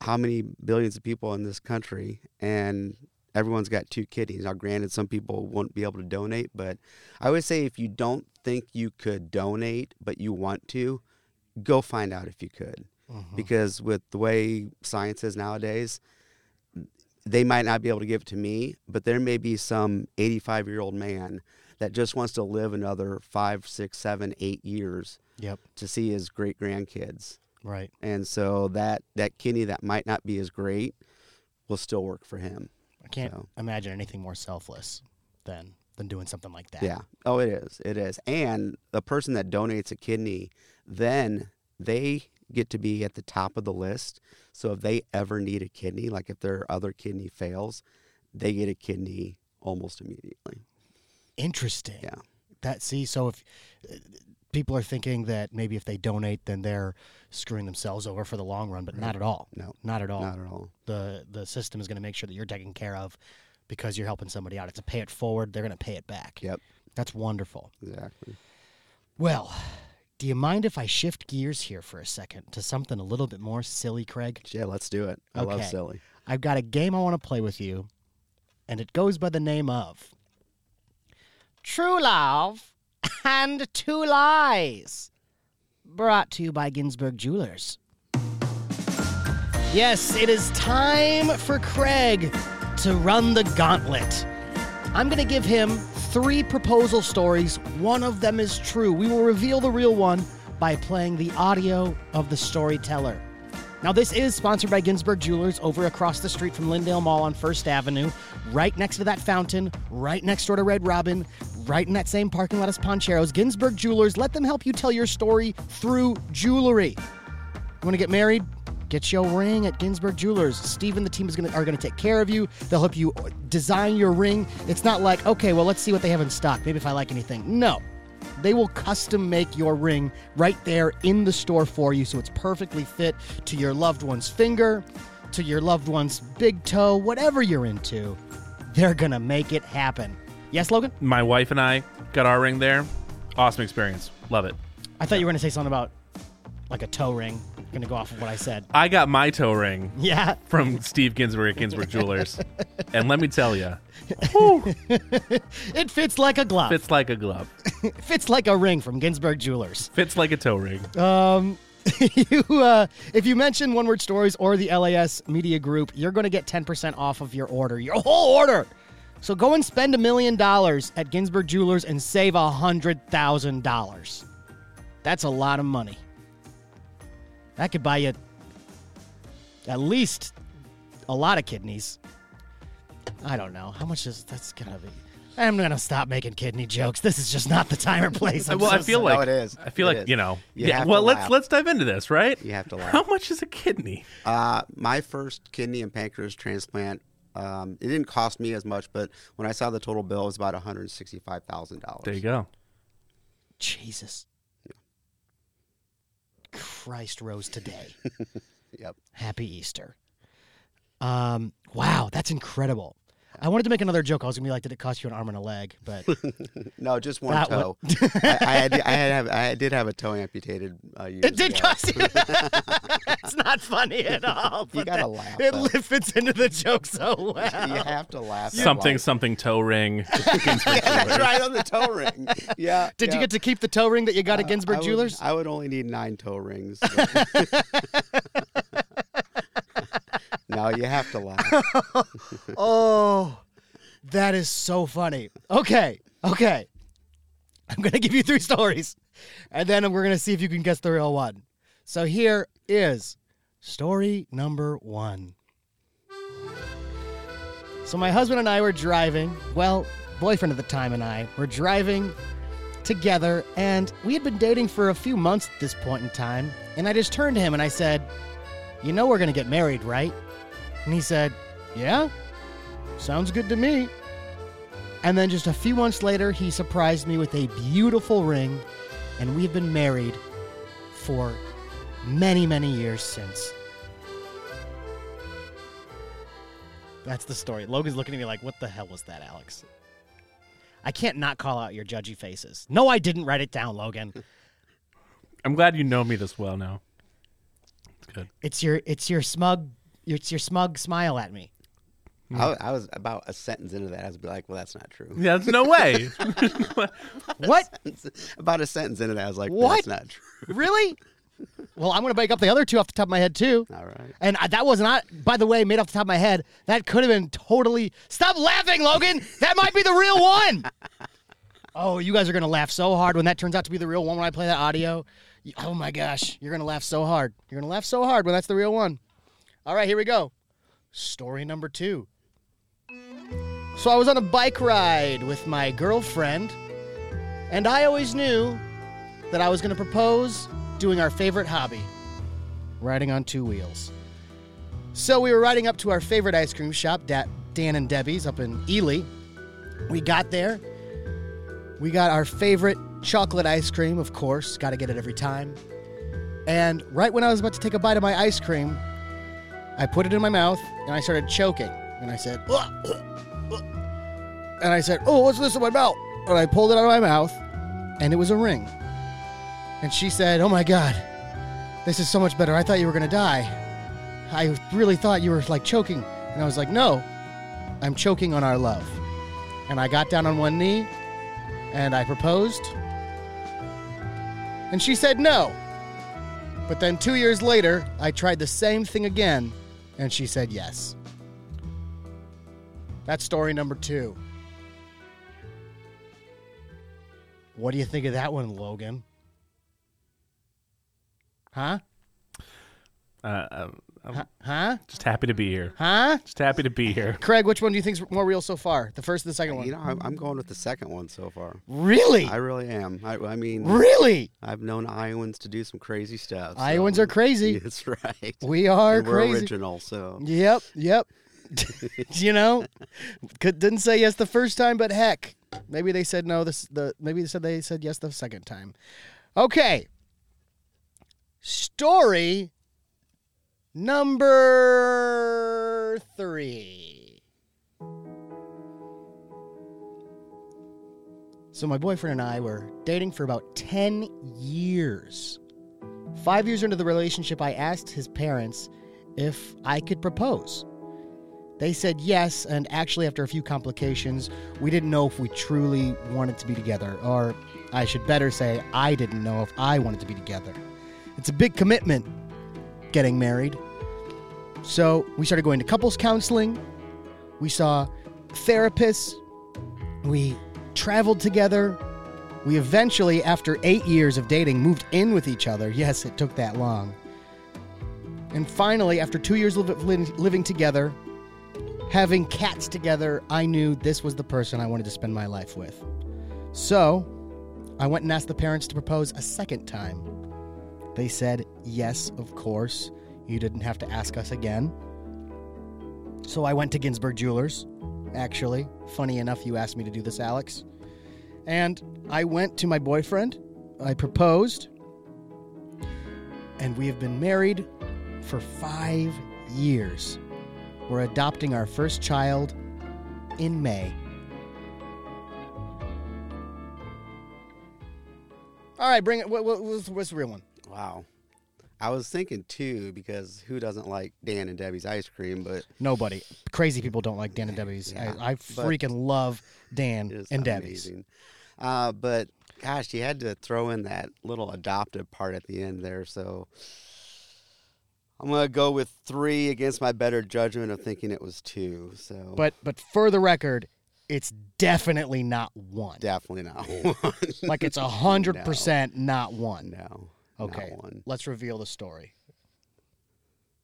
[SPEAKER 4] how many billions of people in this country, and everyone's got two kidneys. Now, granted, some people won't be able to donate, but I would say if you don't think you could donate, but you want to, go find out if you could,
[SPEAKER 2] Mm-hmm.
[SPEAKER 4] because with the way science is nowadays, they might not be able to give it to me, but there may be some 85 year old man that just wants to live another five, six, seven, eight years
[SPEAKER 2] Yep.
[SPEAKER 4] to see his great grandkids.
[SPEAKER 2] Right.
[SPEAKER 4] And so that, that kidney that might not be as great will still work for him.
[SPEAKER 2] I can't
[SPEAKER 4] So.
[SPEAKER 2] imagine anything more selfless than than doing something like that.
[SPEAKER 4] Yeah. Oh, it is. It is. And the person that donates a kidney, then they get to be at the top of the list. So if they ever need a kidney, like if their other kidney fails, they get a kidney almost immediately.
[SPEAKER 2] Interesting.
[SPEAKER 4] Yeah.
[SPEAKER 2] That see, so if people are thinking that maybe if they donate, then they're screwing themselves over for the long run, but not at all.
[SPEAKER 4] No,
[SPEAKER 2] Not at all.
[SPEAKER 4] not at all.
[SPEAKER 2] The the system is going to make sure that you're taken care of because you're helping somebody out. It's a pay it forward. They're going to pay it back.
[SPEAKER 4] Yep.
[SPEAKER 2] That's wonderful.
[SPEAKER 4] Exactly.
[SPEAKER 2] Well, do you mind if I shift gears here for a second to something a little bit more silly, Craig?
[SPEAKER 4] Yeah, let's do it. I love silly.
[SPEAKER 2] I've got a game I want to play with you, and it goes by the name of True Love and Two Lies. Brought to you by Ginsburg Jewelers. Yes, it is time for Craig to run the gauntlet. I'm going to give him three proposal stories. One of them is true. We will reveal the real one by playing the audio of the storyteller. Now, this is sponsored by Ginsburg Jewelers over across the street from Lindale Mall on First Avenue, right next to that fountain, right next door to Red Robin, right in that same parking lot as Pancheros. Ginsburg Jewelers, let them help you tell your story through jewelry. You want to get married? Get your ring at Ginsburg Jewelers. Steve and the team is gonna, are going to take care of you. They'll help you uh, design your ring. It's not like, okay, well, let's see what they have in stock. Maybe if I like anything. No. They will custom make your ring right there in the store for you so it's perfectly fit to your loved one's finger, to your loved one's big toe, whatever you're into. They're going to make it happen. Yes, Logan?
[SPEAKER 3] My wife and I got our ring there. Awesome experience. Love it.
[SPEAKER 2] I thought you were going to say something about like a toe ring. Going to go off of what I said.
[SPEAKER 3] I got my toe ring
[SPEAKER 2] Yeah.
[SPEAKER 3] from Steve Ginsburg at Ginsburg Jewelers, (laughs) and let me tell you,
[SPEAKER 2] It fits like a glove.
[SPEAKER 3] fits like a glove. (laughs)
[SPEAKER 2] fits like a ring from Ginsburg Jewelers.
[SPEAKER 3] Fits like a toe ring.
[SPEAKER 2] Um, (laughs) you, uh, if you mention One Word Stories or the LAS Media Group, you're going to get 10% off of your order, your whole order. So go and spend a million dollars at Ginsburg Jewelers and save a $100,000. That's a lot of money. That could buy you at least a lot of kidneys. I don't know. How much is that's going to be? I'm going to stop making kidney jokes. This is just not the time or place. I'm
[SPEAKER 3] well,
[SPEAKER 2] so
[SPEAKER 3] I feel
[SPEAKER 2] sorry.
[SPEAKER 3] like
[SPEAKER 4] No, it is.
[SPEAKER 3] I feel
[SPEAKER 4] It
[SPEAKER 3] like
[SPEAKER 4] is.
[SPEAKER 3] you know.
[SPEAKER 4] You
[SPEAKER 3] yeah. Well, let's
[SPEAKER 4] laugh.
[SPEAKER 3] let's dive into this, right?
[SPEAKER 4] You have to laugh.
[SPEAKER 3] How much is a kidney?
[SPEAKER 4] Uh, my first kidney and pancreas transplant, um, it didn't cost me as much, but when I saw the total bill, it was about one hundred sixty-five thousand dollars.
[SPEAKER 3] There you go.
[SPEAKER 2] Jesus. Christ rose today. (laughs)
[SPEAKER 4] Yep.
[SPEAKER 2] Happy Easter. Um, wow, that's incredible. I wanted to make another joke. I was gonna be like, "Did it cost you an arm and a leg?" But (laughs)
[SPEAKER 4] No, just one
[SPEAKER 2] That
[SPEAKER 4] toe.
[SPEAKER 2] one-
[SPEAKER 4] I, I, had, I had have, I did have a toe amputated. Uh, years
[SPEAKER 2] it did
[SPEAKER 4] ago.
[SPEAKER 2] cost you. (laughs) that's not funny at all.
[SPEAKER 4] You gotta
[SPEAKER 2] that-
[SPEAKER 4] laugh,
[SPEAKER 2] It
[SPEAKER 4] though.
[SPEAKER 2] fits into the joke so well.
[SPEAKER 4] You have to laugh.
[SPEAKER 3] something
[SPEAKER 4] life.
[SPEAKER 3] something toe ring. (laughs)
[SPEAKER 4] Yeah, that's right on the toe ring. Yeah.
[SPEAKER 2] Did you get to keep the toe ring that you got at
[SPEAKER 4] Uh,
[SPEAKER 2] Ginsburg
[SPEAKER 4] I would-
[SPEAKER 2] Jewelers?
[SPEAKER 4] I would only need nine toe rings. but- no, you have to laugh. (laughs)
[SPEAKER 2] Oh, that is so funny. Okay, okay. I'm going to give you three stories, and then we're going to see if you can guess the real one. So here is story number one. So my husband and I were driving, well, boyfriend at the time and I were driving together, and we had been dating for a few months at this point in time. And I just turned to him and I said, You know, we're going to get married, right? And he said, Yeah, sounds good to me. And then just a few months later, he surprised me with a beautiful ring, and we've been married for many, many years since. That's the story. Logan's looking at me like, what the hell was that, Alex? I can't not call out your judgy faces. No, I didn't write it down, Logan. (laughs)
[SPEAKER 3] I'm glad you know me this well now. It's good.
[SPEAKER 2] It's your it's your smug it's your smug smile at me.
[SPEAKER 4] I, was- I was about a sentence into that. I was like, well, that's not true.
[SPEAKER 3] Yeah, there's no way. (laughs) (laughs)
[SPEAKER 2] What?
[SPEAKER 4] about a sentence into that, I was like,
[SPEAKER 2] What?
[SPEAKER 4] that's not true. (laughs)
[SPEAKER 2] really? Well, I'm going to make up the other two off the top of my head too.
[SPEAKER 4] All right.
[SPEAKER 2] And I, that was not, by the way, made off the top of my head. That could have been totally. Stop laughing, Logan. That might be the real one. Oh, you guys are gonna laugh so hard when that turns out to be the real one. When I play that audio, You- oh my gosh, you're gonna laugh so hard. You're gonna laugh so hard when that's the real one. All right, here we go. Story number two. So I was on a bike ride with my girlfriend, and I always knew that I was gonna propose doing our favorite hobby, riding on two wheels. So we were riding up to our favorite ice cream shop, Dan and Debbie's up in Ely. We got there. We got our favorite chocolate ice cream, of course. Got to get it every time. And right when I was about to take a bite of my ice cream, I put it in my mouth and I started choking. And I said, and I said, "Oh, what's this in my mouth?" And I pulled it out of my mouth, and it was a ring. And she said, "Oh my God, this is so much better. I thought you were gonna die. I really thought you were like choking." And I was like, "No, I'm choking on our love." And I got down on one knee and I proposed. And she said no. But then two years later, I tried the same thing again, and she said yes. That's story number two. What do you think of that one, Logan? Huh?
[SPEAKER 3] Uh, I'm, I'm
[SPEAKER 2] Huh? Huh?
[SPEAKER 3] just happy to be here.
[SPEAKER 2] Huh?
[SPEAKER 3] Just happy to be here. (laughs)
[SPEAKER 2] Craig, which one do you think's more real so far? The first or the second one?
[SPEAKER 4] You know, I'm, I'm going with the second one so far.
[SPEAKER 2] really?
[SPEAKER 4] I really am. I, I mean,
[SPEAKER 2] really?
[SPEAKER 4] I've known Iowans to do some crazy stuff. so-
[SPEAKER 2] Iowans are crazy. (laughs)
[SPEAKER 4] That's right.
[SPEAKER 2] We are
[SPEAKER 4] And we're original, so
[SPEAKER 2] Yep, yep. (laughs) you know, Could, didn't say yes the first time, but heck, maybe they said no. This the maybe they said they said yes the second time. Okay. Story number three. So my boyfriend and I were dating for about ten years. Five years into the relationship, I asked his parents if I could propose. They said yes, and actually, after a few complications, we didn't know if we truly wanted to be together. Or I should better say, I didn't know if I wanted to be together. It's a big commitment getting married. So we started going to couples counseling. We saw therapists. We traveled together. We eventually, after eight years of dating, moved in with each other. Yes, it took that long. And finally, after two years of living together, having cats together, I knew this was the person I wanted to spend my life with. So, I went and asked the parents to propose a second time. They said, yes, of course. You didn't have to ask us again. So I went to Ginsberg Jewelers, actually. Funny enough, you asked me to do this, Alex. And I went to my boyfriend. I proposed. And we have been married for five years. We're adopting our first child in May. All right, bring it. What, what, what's, what's the real one?
[SPEAKER 4] Wow. I was thinking too because who doesn't like Dan and Debbie's ice cream? But
[SPEAKER 2] Nobody. Crazy people don't like Dan and Debbie's.
[SPEAKER 4] Yeah,
[SPEAKER 2] I, I freaking love Dan and Debbie's.
[SPEAKER 4] Uh, but gosh, you had to throw in that little adoptive part at the end there. So I'm gonna go with three against my better judgment of thinking it was two. So
[SPEAKER 2] But but for the record, it's definitely not one.
[SPEAKER 4] definitely not (laughs) one.
[SPEAKER 2] Like it's a hundred percent not one.
[SPEAKER 4] no.
[SPEAKER 2] Okay,
[SPEAKER 4] one.
[SPEAKER 2] let's reveal the story.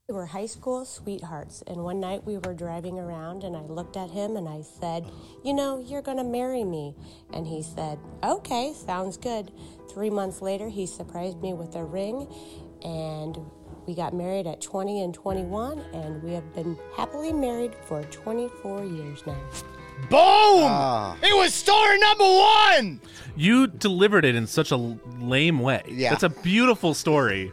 [SPEAKER 5] We were high school sweethearts, and one night we were driving around, and I looked at him and I said, You know, you're gonna marry me. And he said, Okay, sounds good. Three months later, he surprised me with a ring, and we got married at 20 and 21, and we have been happily married for 24 years now.
[SPEAKER 2] Boom!
[SPEAKER 4] Ah.
[SPEAKER 2] It was story number one.
[SPEAKER 3] You delivered it in such a lame way.
[SPEAKER 4] Yeah.
[SPEAKER 3] That's a beautiful story.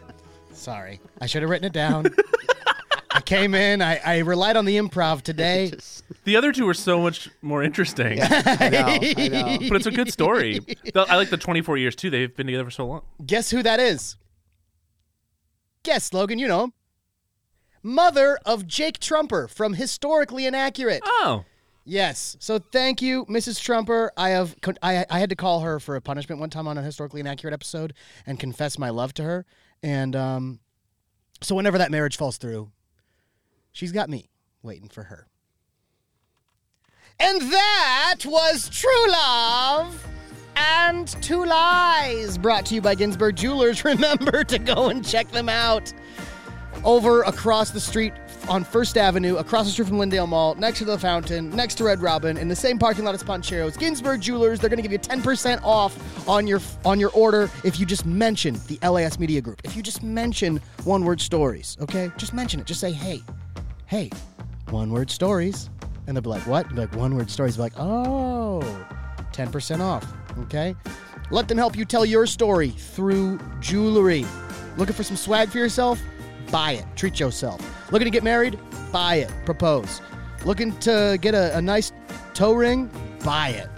[SPEAKER 2] Sorry, I should have written it down. (laughs) I came in. I, I relied on the improv today. (laughs)
[SPEAKER 3] The other two are so much more interesting. (laughs)
[SPEAKER 4] I know. I know.
[SPEAKER 3] But it's a good story. The- I like the 24 years too. They've been together for so long.
[SPEAKER 2] Guess who that is? Guess, Logan. You know him. Mother of Jake Trumper from Historically Inaccurate.
[SPEAKER 3] Oh,
[SPEAKER 2] Yes. So thank you, Mrs. Trumper. I have I, I had to call her for a punishment one time on a historically inaccurate episode and confess my love to her. And um, so whenever that marriage falls through, she's got me waiting for her. And that was True Love and Two Lies, brought to you by Ginsberg Jewelers. (laughs) Remember to go and check them out over across the street on First Avenue, across the street from Lindale Mall, next to the fountain, next to Red Robin, in the same parking lot as Pancheros. Ginsberg Jewelers, they're going to give you 10% off on your on your order if you just mention the LAS Media Group. If you just mention one word stories, okay? Just mention it. Just say, hey, hey, one word stories. And they'll be like, what? Be like, one word stories. Be like, oh, 10% off, okay? Let them help you tell your story through jewelry. Looking for some swag for yourself? Buy it. Treat yourself. Looking to get married? Buy it. Propose. Looking to get a, a nice toe ring? Buy it.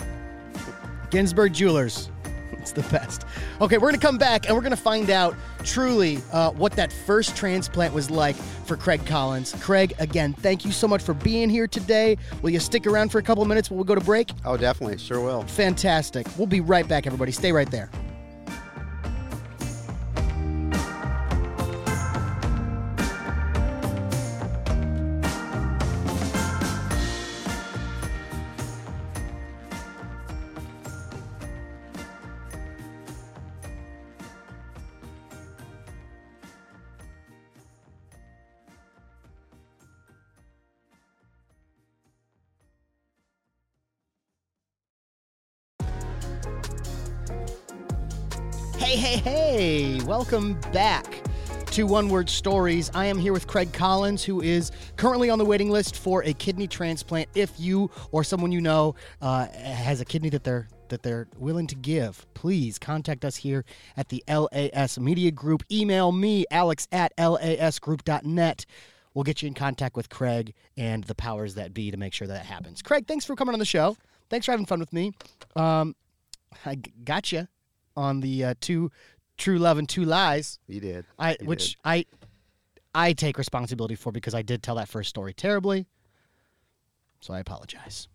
[SPEAKER 2] Ginsberg Jewelers. (laughs) It's the best. Okay, we're going to come back and we're going to find out truly uh, what that first transplant was like for Craig Collins. Craig, again, thank you so much for being here today. Will you stick around for a couple minutes while we go to break?
[SPEAKER 4] Oh, definitely. Sure will.
[SPEAKER 2] Fantastic. We'll be right back, everybody. Stay right there. Welcome back to One Word Stories. I am here with Craig Collins, who is currently on the waiting list for a kidney transplant. If you or someone you know uh, has a kidney that they're that they're willing to give, please contact us here at the LAS Media Group. Email me, alex at lasgroup.net. We'll get you in contact with Craig and the powers that be to make sure that happens. Craig, thanks for coming on the show. Thanks for having fun with me. Um, I got you on the uh, two true love and two lies.
[SPEAKER 4] You did.
[SPEAKER 2] I
[SPEAKER 4] You
[SPEAKER 2] which
[SPEAKER 4] did.
[SPEAKER 2] I I take responsibility for because I did tell that first story terribly. So I apologize.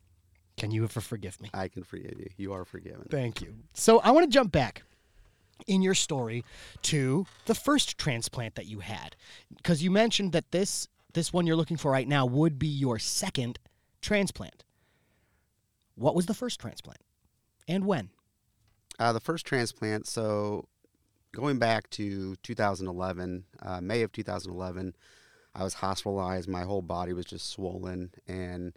[SPEAKER 2] Can you ever forgive me?
[SPEAKER 4] I can forgive you. You are forgiven.
[SPEAKER 2] Thank you. So I want to jump back in your story to the first transplant that you had because you mentioned that this this one you're looking for right now would be your second transplant. What was the first transplant? And when?
[SPEAKER 4] Uh, the first transplant, so going back to 2011, uh, May of 2011, I was hospitalized. My whole body was just swollen, and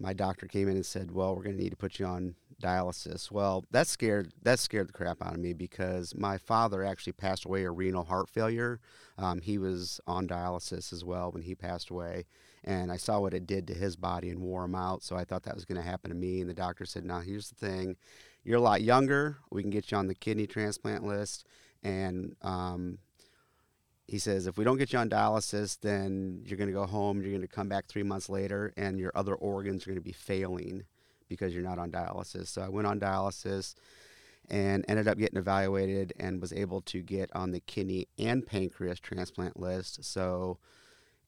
[SPEAKER 4] my doctor came in and said, "Well, we're going to need to put you on dialysis." Well, that scared that scared the crap out of me because my father actually passed away of renal heart failure. Um, he was on dialysis as well when he passed away, and I saw what it did to his body and wore him out. So I thought that was going to happen to me. And the doctor said, "Now, here's the thing: you're a lot younger. We can get you on the kidney transplant list, and um, he says if we don't get you on dialysis then you're going to go home you're going to come back three months later and your other organs are going to be failing because you're not on dialysis. So i went on dialysis and ended up getting evaluated and was able to get on the kidney and pancreas transplant list. So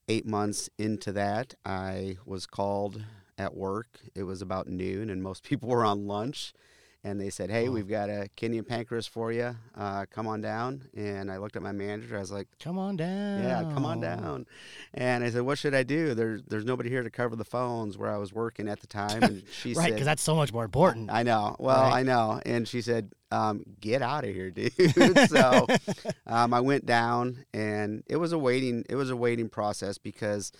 [SPEAKER 4] eight months into that i was called at work. It was about noon and most (laughs) people were on lunch and they said, "Hey, we've got a kidney and pancreas for you. Uh, come on down." And I looked at my manager. I was like,
[SPEAKER 2] Come on down.
[SPEAKER 4] "Yeah, come on down." And I said, "What should I do? There's there's nobody here to cover the phones where I was working at the time." And (laughs) she
[SPEAKER 2] Right, because that's so much more important.
[SPEAKER 4] I know. Well,
[SPEAKER 2] Right.
[SPEAKER 4] I know. And she said, um, "Get out of here, dude." (laughs) (laughs) so um, I went down, and it was a waiting. It was a waiting process because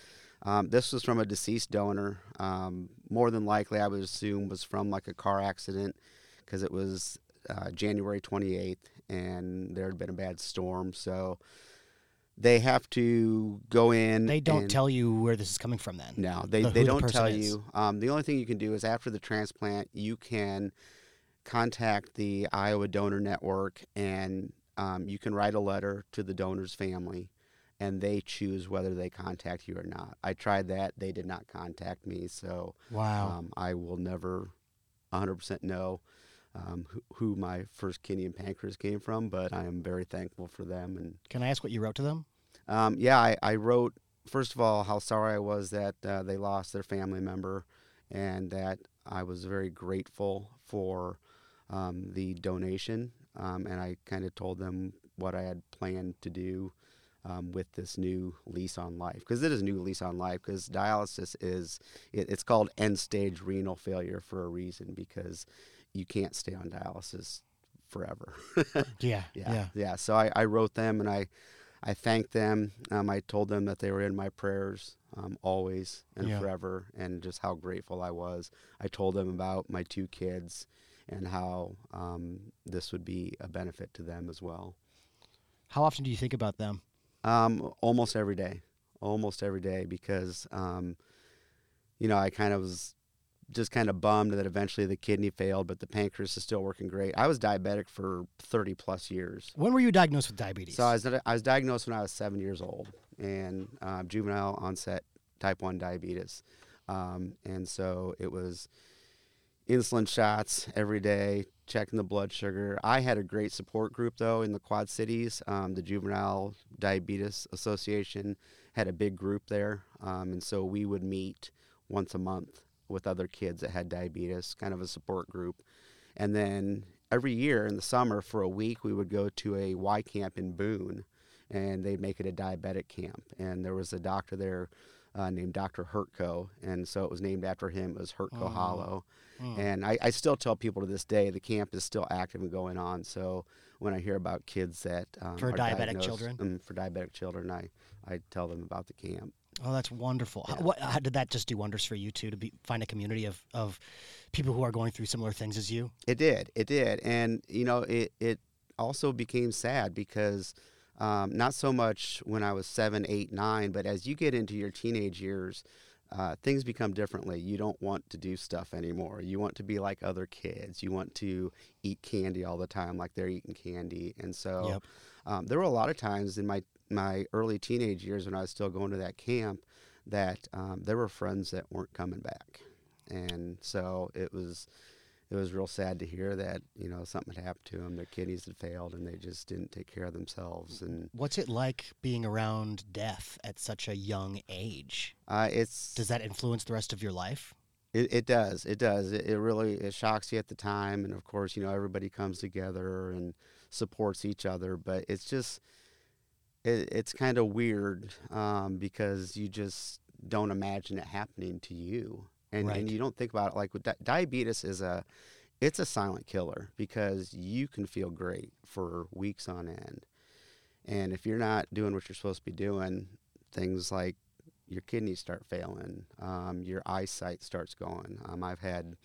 [SPEAKER 4] um, this was from a deceased donor. Um, more than likely, I would assume was from like a car accident because it was uh, January 28th, and there had been a bad storm. So they have to go in.
[SPEAKER 2] they don't
[SPEAKER 4] and-
[SPEAKER 2] tell you where this is coming from then.
[SPEAKER 4] no, they,
[SPEAKER 2] the-
[SPEAKER 4] they don't
[SPEAKER 2] person
[SPEAKER 4] tell
[SPEAKER 2] is.
[SPEAKER 4] you. Um, the only thing you can do is after the transplant, you can contact the Iowa Donor Network and um, you can write a letter to the donor's family and they choose whether they contact you or not. I tried that. They did not contact me. So
[SPEAKER 2] Wow.
[SPEAKER 4] um, I will never 100% know um, who, who my first kidney and pancreas came from, but I am very thankful for them. And
[SPEAKER 2] Can I ask what you wrote to them?
[SPEAKER 4] um, yeah, I, I wrote first of all how sorry I was that uh, they lost their family member, and that I was very grateful for um, the donation. Um, and I kind of told them what I had planned to do um, with this new lease on life because it is a new lease on life because dialysis is it, it's called end stage renal failure for a reason because you can't stay on dialysis forever. (laughs)
[SPEAKER 2] Yeah.
[SPEAKER 4] yeah, yeah. So I, I wrote them and I, I thanked them. Um, I told them that they were in my prayers um, always and
[SPEAKER 2] Yeah.
[SPEAKER 4] forever, and just how grateful I was. I told them about my two kids and how um, this would be a benefit to them as well.
[SPEAKER 2] How often do you think about them?
[SPEAKER 4] Um, almost every day, almost every day, because um, you know I kind of was just kind of bummed that eventually the kidney failed, but the pancreas is still working great. I was diabetic for 30 plus years.
[SPEAKER 2] When were you diagnosed with diabetes?
[SPEAKER 4] So I was, I was diagnosed when I was seven years old and uh, juvenile onset type 1 diabetes. Um, and so it was insulin shots every day, checking the blood sugar. I had a great support group, though, in the Quad Cities. Um, the Juvenile Diabetes Association had a big group there. Um, and so we would meet once a month with other kids that had diabetes, kind of a support group. And then every year in the summer for a week, we would go to a Y camp in Boone, and they'd make it a diabetic camp. And there was a doctor there uh, named Dr. Hertko, and so it was named after him. It was Hertko Hollow. And I, I still tell people to this day the camp is still active and going on. So when I hear about kids that um,
[SPEAKER 2] For
[SPEAKER 4] are
[SPEAKER 2] diabetic children?
[SPEAKER 4] um, for diabetic children, I, I tell them about the camp.
[SPEAKER 2] Oh, that's wonderful. How, what, how did that just do wonders for you too to be, find a community of, of people who are going through similar things as you?
[SPEAKER 4] It did. It did. And, you know, it, it also became sad because Um, not so much when I was seven, eight, nine, but as you get into your teenage years, uh, things become differently. You don't want to do stuff anymore. You want to be like other kids. You want to eat candy all the time, like they're eating candy. And so,
[SPEAKER 2] Yep.
[SPEAKER 4] um, there were a lot of times in my my early teenage years when I was still going to that camp that um, there were friends that weren't coming back, and so it was it was real sad to hear that you know something had happened to them. Their kidneys had failed, and they just didn't take care of themselves. And
[SPEAKER 2] What's it like being around death at such a young age?
[SPEAKER 4] uh, it's
[SPEAKER 2] Does that influence the rest of your life?
[SPEAKER 4] It, it does. It does. It, it really it shocks you at the time, and of course, you know everybody comes together and supports each other. But it's just it, it's kind of weird um, because you just don't imagine it happening to you, and
[SPEAKER 2] Right.
[SPEAKER 4] and you don't think about it like with di- diabetes is a it's a silent killer because you can feel great for weeks on end, and if you're not doing what you're supposed to be doing, things like your kidneys start failing, um, your eyesight starts going. Um, I've had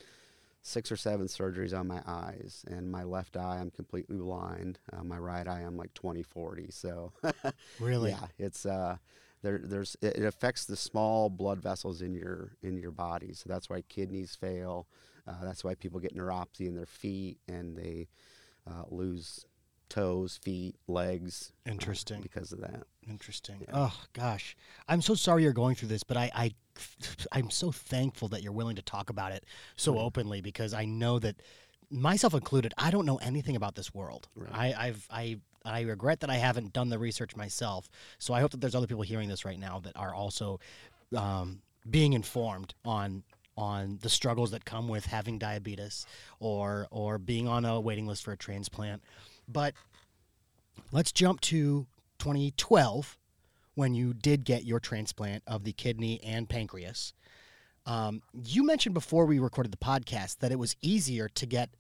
[SPEAKER 4] six or seven surgeries on my eyes, and my left eye I'm completely blind. Uh, my right eye I'm like 20 40. So (laughs)
[SPEAKER 2] Really?
[SPEAKER 4] yeah, it's uh, there. There's it, affects the small blood vessels in your in your body. So that's why kidneys fail. Uh, that's why people get neuropathy in their feet and they uh, lose toes, feet, legs. uh,
[SPEAKER 2] Interesting.
[SPEAKER 4] because of that.
[SPEAKER 2] Interesting. Oh gosh, I'm so sorry you're going through this, but I, I, (sighs) I'm so thankful that you're willing to talk about it so openly because I know that, myself included, I don't know anything about this world. I, I've, I, I regret that I haven't done the research myself. So I hope that there's other people hearing this right now that are also um, being informed on on the struggles that come with having diabetes or or being on a waiting list for a transplant. But let's jump to 2012 when you did get your transplant of the kidney and pancreas. Um, you mentioned before we recorded the podcast that it was easier to get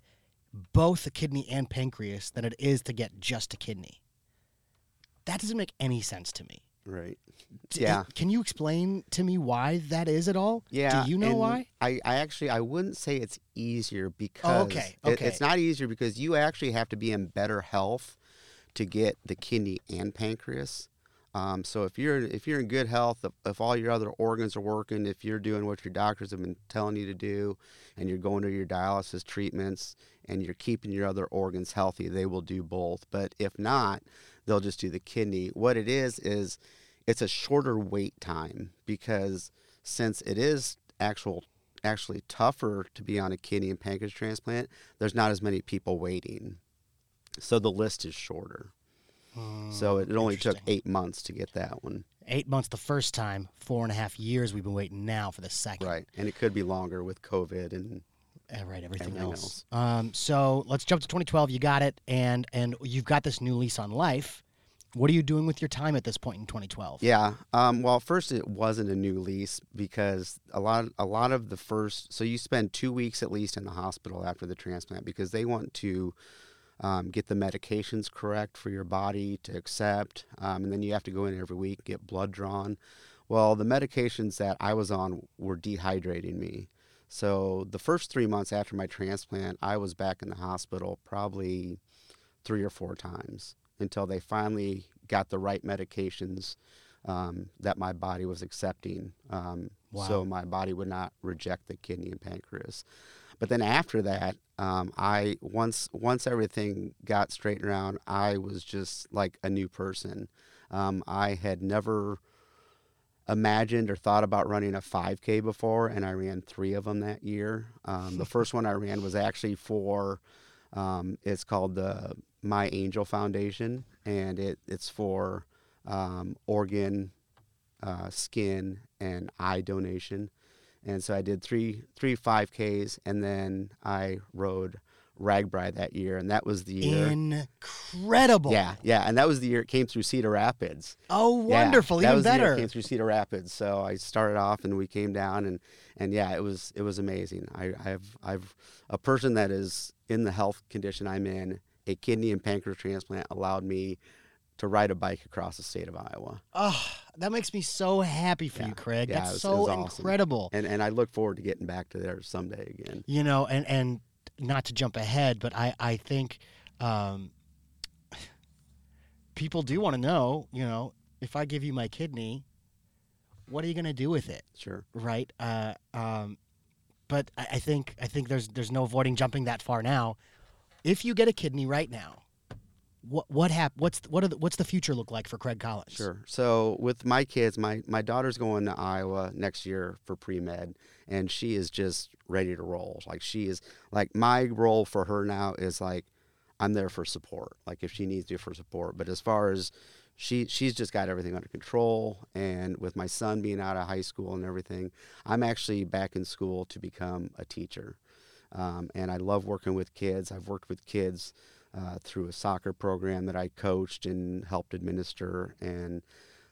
[SPEAKER 2] both a kidney and pancreas than it is to get just a kidney. That doesn't make any sense to me.
[SPEAKER 4] Right.
[SPEAKER 2] D-
[SPEAKER 4] Yeah.
[SPEAKER 2] Can you explain to me why that is at all?
[SPEAKER 4] Yeah.
[SPEAKER 2] Do you know why?
[SPEAKER 4] I, I actually I wouldn't say it's easier because
[SPEAKER 2] okay,
[SPEAKER 4] it-
[SPEAKER 2] okay.
[SPEAKER 4] it's not easier because you actually have to be in better health to get the kidney and pancreas. Um, so if you're if you're in good health, if, if all your other organs are working, if you're doing what your doctors have been telling you to do, and you're going to your dialysis treatments, and you're keeping your other organs healthy, they will do both. But if not, they'll just do the kidney. What it is is it's a shorter wait time because since it is actual actually tougher to be on a kidney and pancreas transplant, there's not as many people waiting. So the list is shorter. Hmm, so it, it only took eight months to get that one.
[SPEAKER 2] Eight months the first time, four and a half years we've been waiting now for the second.
[SPEAKER 4] Right. And it could be longer with COVID and
[SPEAKER 2] Uh, right, everything,
[SPEAKER 4] Everything
[SPEAKER 2] else. Um, so let's jump to 2012. You got it, and and you've got this new lease on life. What are you doing with your time at this point in 2012?
[SPEAKER 4] Yeah. Um, well, first it wasn't a new lease because a lot, a lot of the first. So you spend two weeks at least in the hospital after the transplant because they want to um, get the medications correct for your body to accept, um, and then you have to go in every week get blood drawn. Well, the medications that I was on were dehydrating me. So the first three months after my transplant, I was back in the hospital probably three or four times until they finally got the right medications um, that my body was accepting. Um, So my body would not reject the kidney and pancreas. But then after that, um, I once once everything got straightened around, I was just like a new person. Um, I had never imagined or thought about running a 5K before, and I ran three of them that year. Um, the (laughs) first one I ran was actually for, um, it's called the My Angel Foundation, and it, it's for um, organ, uh, skin, and eye donation. And so I did three three 5Ks, and then I rode RAGBRAI that year, and that was the year.
[SPEAKER 2] Incredible.
[SPEAKER 4] yeah, yeah, and that was the year it came through Cedar Rapids.
[SPEAKER 2] Oh,
[SPEAKER 4] Yeah,
[SPEAKER 2] wonderful.
[SPEAKER 4] that
[SPEAKER 2] Even
[SPEAKER 4] was the year
[SPEAKER 2] better.
[SPEAKER 4] it came through Cedar Rapids. So I started off, and we came down, and and yeah, it was it was amazing. I, I've I've a person that is in the health condition I'm in. A kidney and pancreas transplant allowed me to ride a bike across the state of Iowa,
[SPEAKER 2] Oh, that makes me so happy for you, Craig.
[SPEAKER 4] Yeah,
[SPEAKER 2] That's
[SPEAKER 4] was-
[SPEAKER 2] so
[SPEAKER 4] awesome.
[SPEAKER 2] incredible.
[SPEAKER 4] and and I look forward to getting back to there someday again.
[SPEAKER 2] You know, and and not to jump ahead, but I I think um, people do want to know, you know, if I give you my kidney, what are you going to do with it?
[SPEAKER 4] Sure.
[SPEAKER 2] right? Uh, um, but I, I think I think there's there's no avoiding jumping that far now. If you get a kidney right now, what what hap- What's what the, what's the future look like for Craig Collins?
[SPEAKER 4] Sure. So with my kids, my my daughter's going to Iowa next year for pre med, and she is just ready to roll. Like she is like my role for her now is like I'm there for support. Like if she needs me for support, but as far as she she's just got everything under control. And with my son being out of high school and everything, I'm actually back in school to become a teacher. Um, and I love working with kids. I've worked with kids uh, through a soccer program that I coached and helped administer, and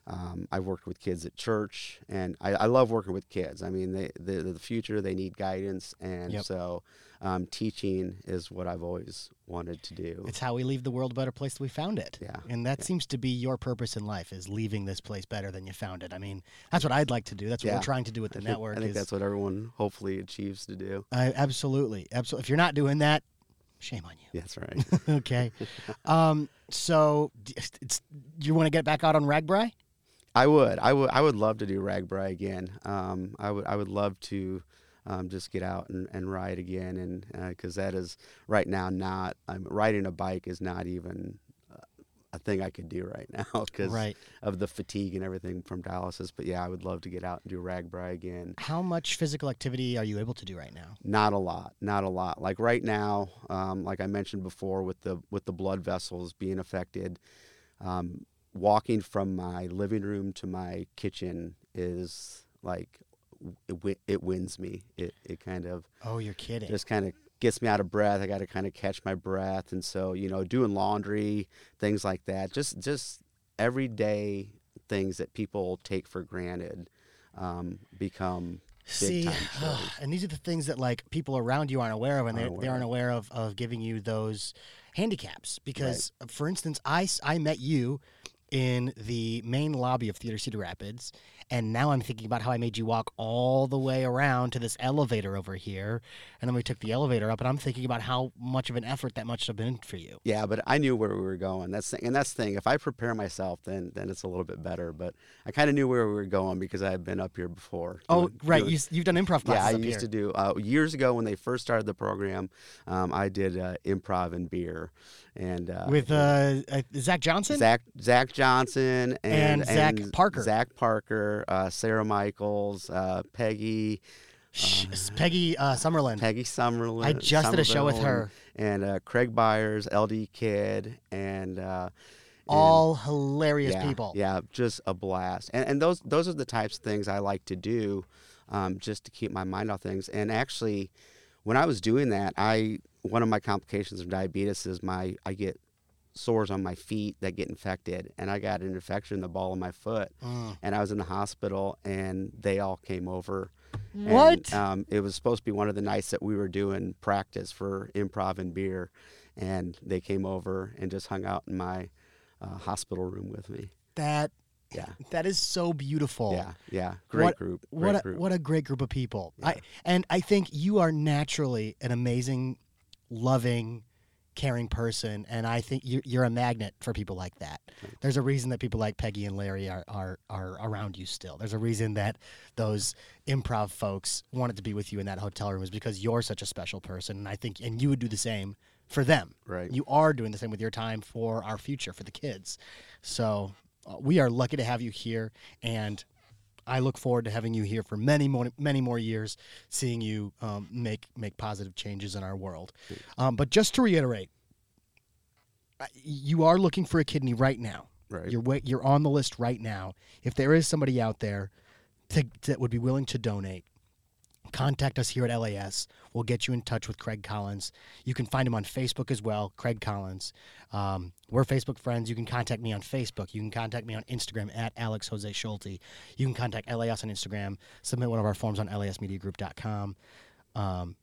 [SPEAKER 4] um, I've worked with kids at church, and I, I love working with kids. I mean, they, the the future they need guidance, and
[SPEAKER 2] Yep.
[SPEAKER 4] so um, teaching is what I've always wanted to do.
[SPEAKER 2] It's how we leave the world a better place than we found it.
[SPEAKER 4] Yeah,
[SPEAKER 2] And that seems to be your purpose in life is leaving this place better than you found it. I mean, that's what I'd like to do. That's what
[SPEAKER 4] Yeah.
[SPEAKER 2] we're trying to do with the
[SPEAKER 4] I think,
[SPEAKER 2] network.
[SPEAKER 4] I think
[SPEAKER 2] is,
[SPEAKER 4] that's what everyone hopefully achieves to do.
[SPEAKER 2] I, absolutely, absolutely. If you're not doing that, shame on you.
[SPEAKER 4] That's right. (laughs)
[SPEAKER 2] okay. Um, so it's, you want to get back out on RAGBRAI?
[SPEAKER 4] I would. I would. I would love to do RAGBRAI again. Um, I would. I would love to um, just get out and, and ride again, and because that is right now not. I'm riding a bike is not even uh, a thing I could do right (laughs) now because
[SPEAKER 2] Right.
[SPEAKER 4] of the fatigue and everything from dialysis. But yeah, I would love to get out and do RAGBRAI again.
[SPEAKER 2] How much physical activity are you able to do right now?
[SPEAKER 4] Not a lot. Not a lot. Like right now, um, like I mentioned before, with the with the blood vessels being affected, um, walking from my living room to my kitchen is like it, it wins me. It it kind of
[SPEAKER 2] Oh, you're kidding.
[SPEAKER 4] just kind of gets me out of breath. I got to kind of catch my breath, and so you know, doing laundry, things like that, just just everyday things that people take for granted um, become big
[SPEAKER 2] See,
[SPEAKER 4] time (sighs)
[SPEAKER 2] and these are the things that like people around you aren't aware of, and they, they aren't aware of of giving you those handicaps. Because, for instance, I, I met you in the main lobby of Theater Cedar Rapids, and now I'm thinking about how I made you walk all the way around to this elevator over here, and then we took the elevator up, and I'm thinking about how much of an effort that must have been for you.
[SPEAKER 4] Yeah, but I knew where we were going. That's the, and that's the thing. If I prepare myself, then then it's a little bit better. But I kind of knew where we were going because I had been up here before.
[SPEAKER 2] Oh,
[SPEAKER 4] doing-
[SPEAKER 2] right,
[SPEAKER 4] doing-
[SPEAKER 2] you, you've done improv classes
[SPEAKER 4] yeah, I used
[SPEAKER 2] here.
[SPEAKER 4] to do uh, years ago when they first started the program. Um, I did uh, improv and beer, and uh,
[SPEAKER 2] with uh, uh, Zach Johnson.
[SPEAKER 4] Zach Zach Johnson and,
[SPEAKER 2] And Zach Parker.
[SPEAKER 4] Zach Parker, uh, Sarah Michaels, uh, Peggy,
[SPEAKER 2] Sh- Peggy uh, Summerlin.
[SPEAKER 4] Peggy Summerlin.
[SPEAKER 2] I just did a show with her.
[SPEAKER 4] and uh, Craig Byers, LD Kid, and uh, and-
[SPEAKER 2] all hilarious
[SPEAKER 4] yeah,
[SPEAKER 2] people.
[SPEAKER 4] Yeah, just a blast. And and those those are the types of things I like to do, um, just to keep my mind off things. And actually, when I was doing that, I one of my complications of diabetes is my I get sores on my feet that get infected, and I got an infection in the ball of my foot,
[SPEAKER 2] Mm.
[SPEAKER 4] and I was in the hospital, and they all came over. And,
[SPEAKER 2] What?
[SPEAKER 4] um, it was supposed to be one of the nights that we were doing practice for improv and beer, and they came over and just hung out in my uh, hospital room with me.
[SPEAKER 2] That
[SPEAKER 4] Yeah,
[SPEAKER 2] that is so beautiful.
[SPEAKER 4] yeah, yeah. Great
[SPEAKER 2] what,
[SPEAKER 4] group. Great
[SPEAKER 2] What a,
[SPEAKER 4] group.
[SPEAKER 2] what a great group of people.
[SPEAKER 4] Yeah.
[SPEAKER 2] I and I think you are naturally an amazing, loving, caring person, and I think you're, you're a magnet for people like that. There's a reason that people like Peggy and Larry are, are are around you still. There's a reason that those improv folks wanted to be with you in that hotel room is because you're such a special person, and I think and you would do the same for them.
[SPEAKER 4] Right.
[SPEAKER 2] You are doing the same with your time for our future for the kids. So uh, we are lucky to have you here, and I look forward to having you here for many more many more years, seeing you um, make make positive changes in our world. Um, but just to reiterate, you are looking for a kidney right now.
[SPEAKER 4] Right.
[SPEAKER 2] You're you're on the list right now. If there is somebody out there to, that would be willing to donate, contact us here at LAS. We'll get you in touch with Craig Collins. You can find him on Facebook as well, Craig Collins. Um, we're Facebook friends. You can contact me on Facebook. You can contact me on Instagram at Alex Jose Schulte. You can contact LAS on Instagram. Submit one of our forms on lasmediagroup.com. Um,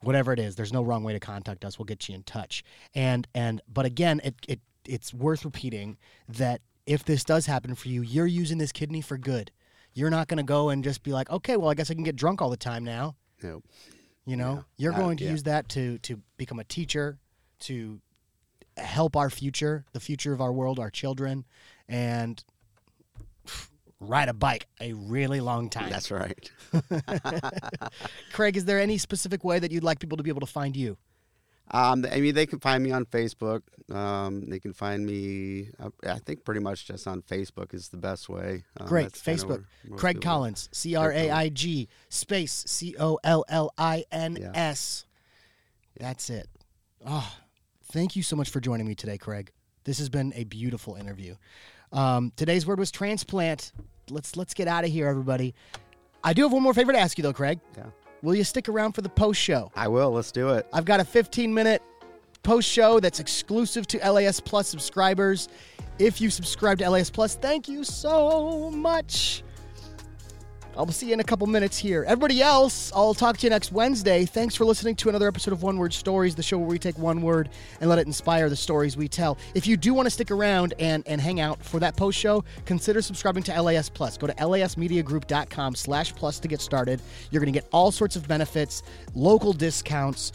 [SPEAKER 2] whatever it is, there's no wrong way to contact us. We'll get you in touch. And and but again, it it it's worth repeating that if this does happen for you, you're using this kidney for good. You're not going to go and just be like, okay, well, I guess I can get drunk all the time now.
[SPEAKER 4] Nope.
[SPEAKER 2] You know,
[SPEAKER 4] Yeah.
[SPEAKER 2] you're
[SPEAKER 4] Uh,
[SPEAKER 2] going to
[SPEAKER 4] yeah.
[SPEAKER 2] use that to to become a teacher, to help our future, the future of our world, our children, and (sighs) ride a bike a really long time.
[SPEAKER 4] That's right. (laughs)
[SPEAKER 2] Craig, is there any specific way that you'd like people to be able to find you?
[SPEAKER 4] Um, I mean, they can find me on Facebook. Um, they can find me, uh, I think, pretty much just on Facebook is the best way. Um,
[SPEAKER 2] Great. Facebook.
[SPEAKER 4] where
[SPEAKER 2] Craig Collins, C R A I G, space C O L L I N S. That's it. Oh, thank you so much for joining me today, Craig. This has been a beautiful interview. Um, today's word was transplant. Let's let's get out of here, everybody. I do have one more favor to ask you, though, Craig.
[SPEAKER 4] Yeah.
[SPEAKER 2] Will you stick around for the post show?
[SPEAKER 4] I will. Let's do it.
[SPEAKER 2] I've got a 15 minute post show that's exclusive to LAS Plus subscribers. If you subscribe to LAS Plus, thank you so much. I'll see you in a couple minutes here. Everybody else, I'll talk to you next Wednesday. Thanks for listening to another episode of One Word Stories, the show where we take one word and let it inspire the stories we tell. If you do want to stick around and, and hang out for that post show, consider subscribing to LAS Plus. Go to lasmediagroup.com slash plus to get started. You're going to get all sorts of benefits, local discounts,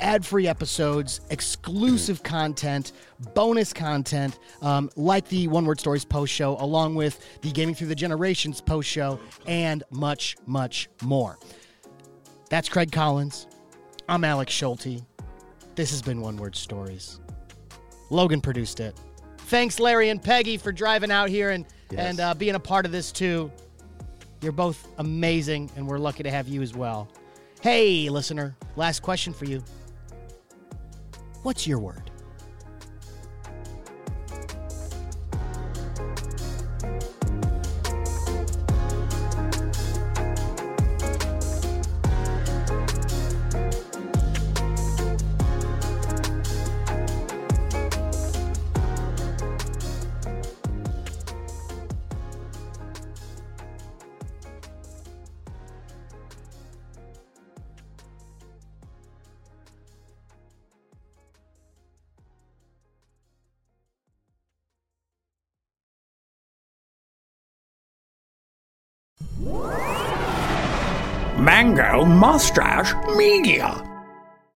[SPEAKER 2] ad free episodes, exclusive content, bonus content, um, like the One Word Stories post show, along with the Gaming Through the Generations post show, and much, much more. That's Craig Collins. I'm Alex Schulte. This has been One Word Stories. Logan produced it. Thanks, Larry and Peggy, for driving out here and,
[SPEAKER 4] Yes.
[SPEAKER 2] and uh, being a part of this too. You're both amazing, and we're lucky to have you as well. Hey, listener, last question for you. What's your word?
[SPEAKER 1] Mustache Media.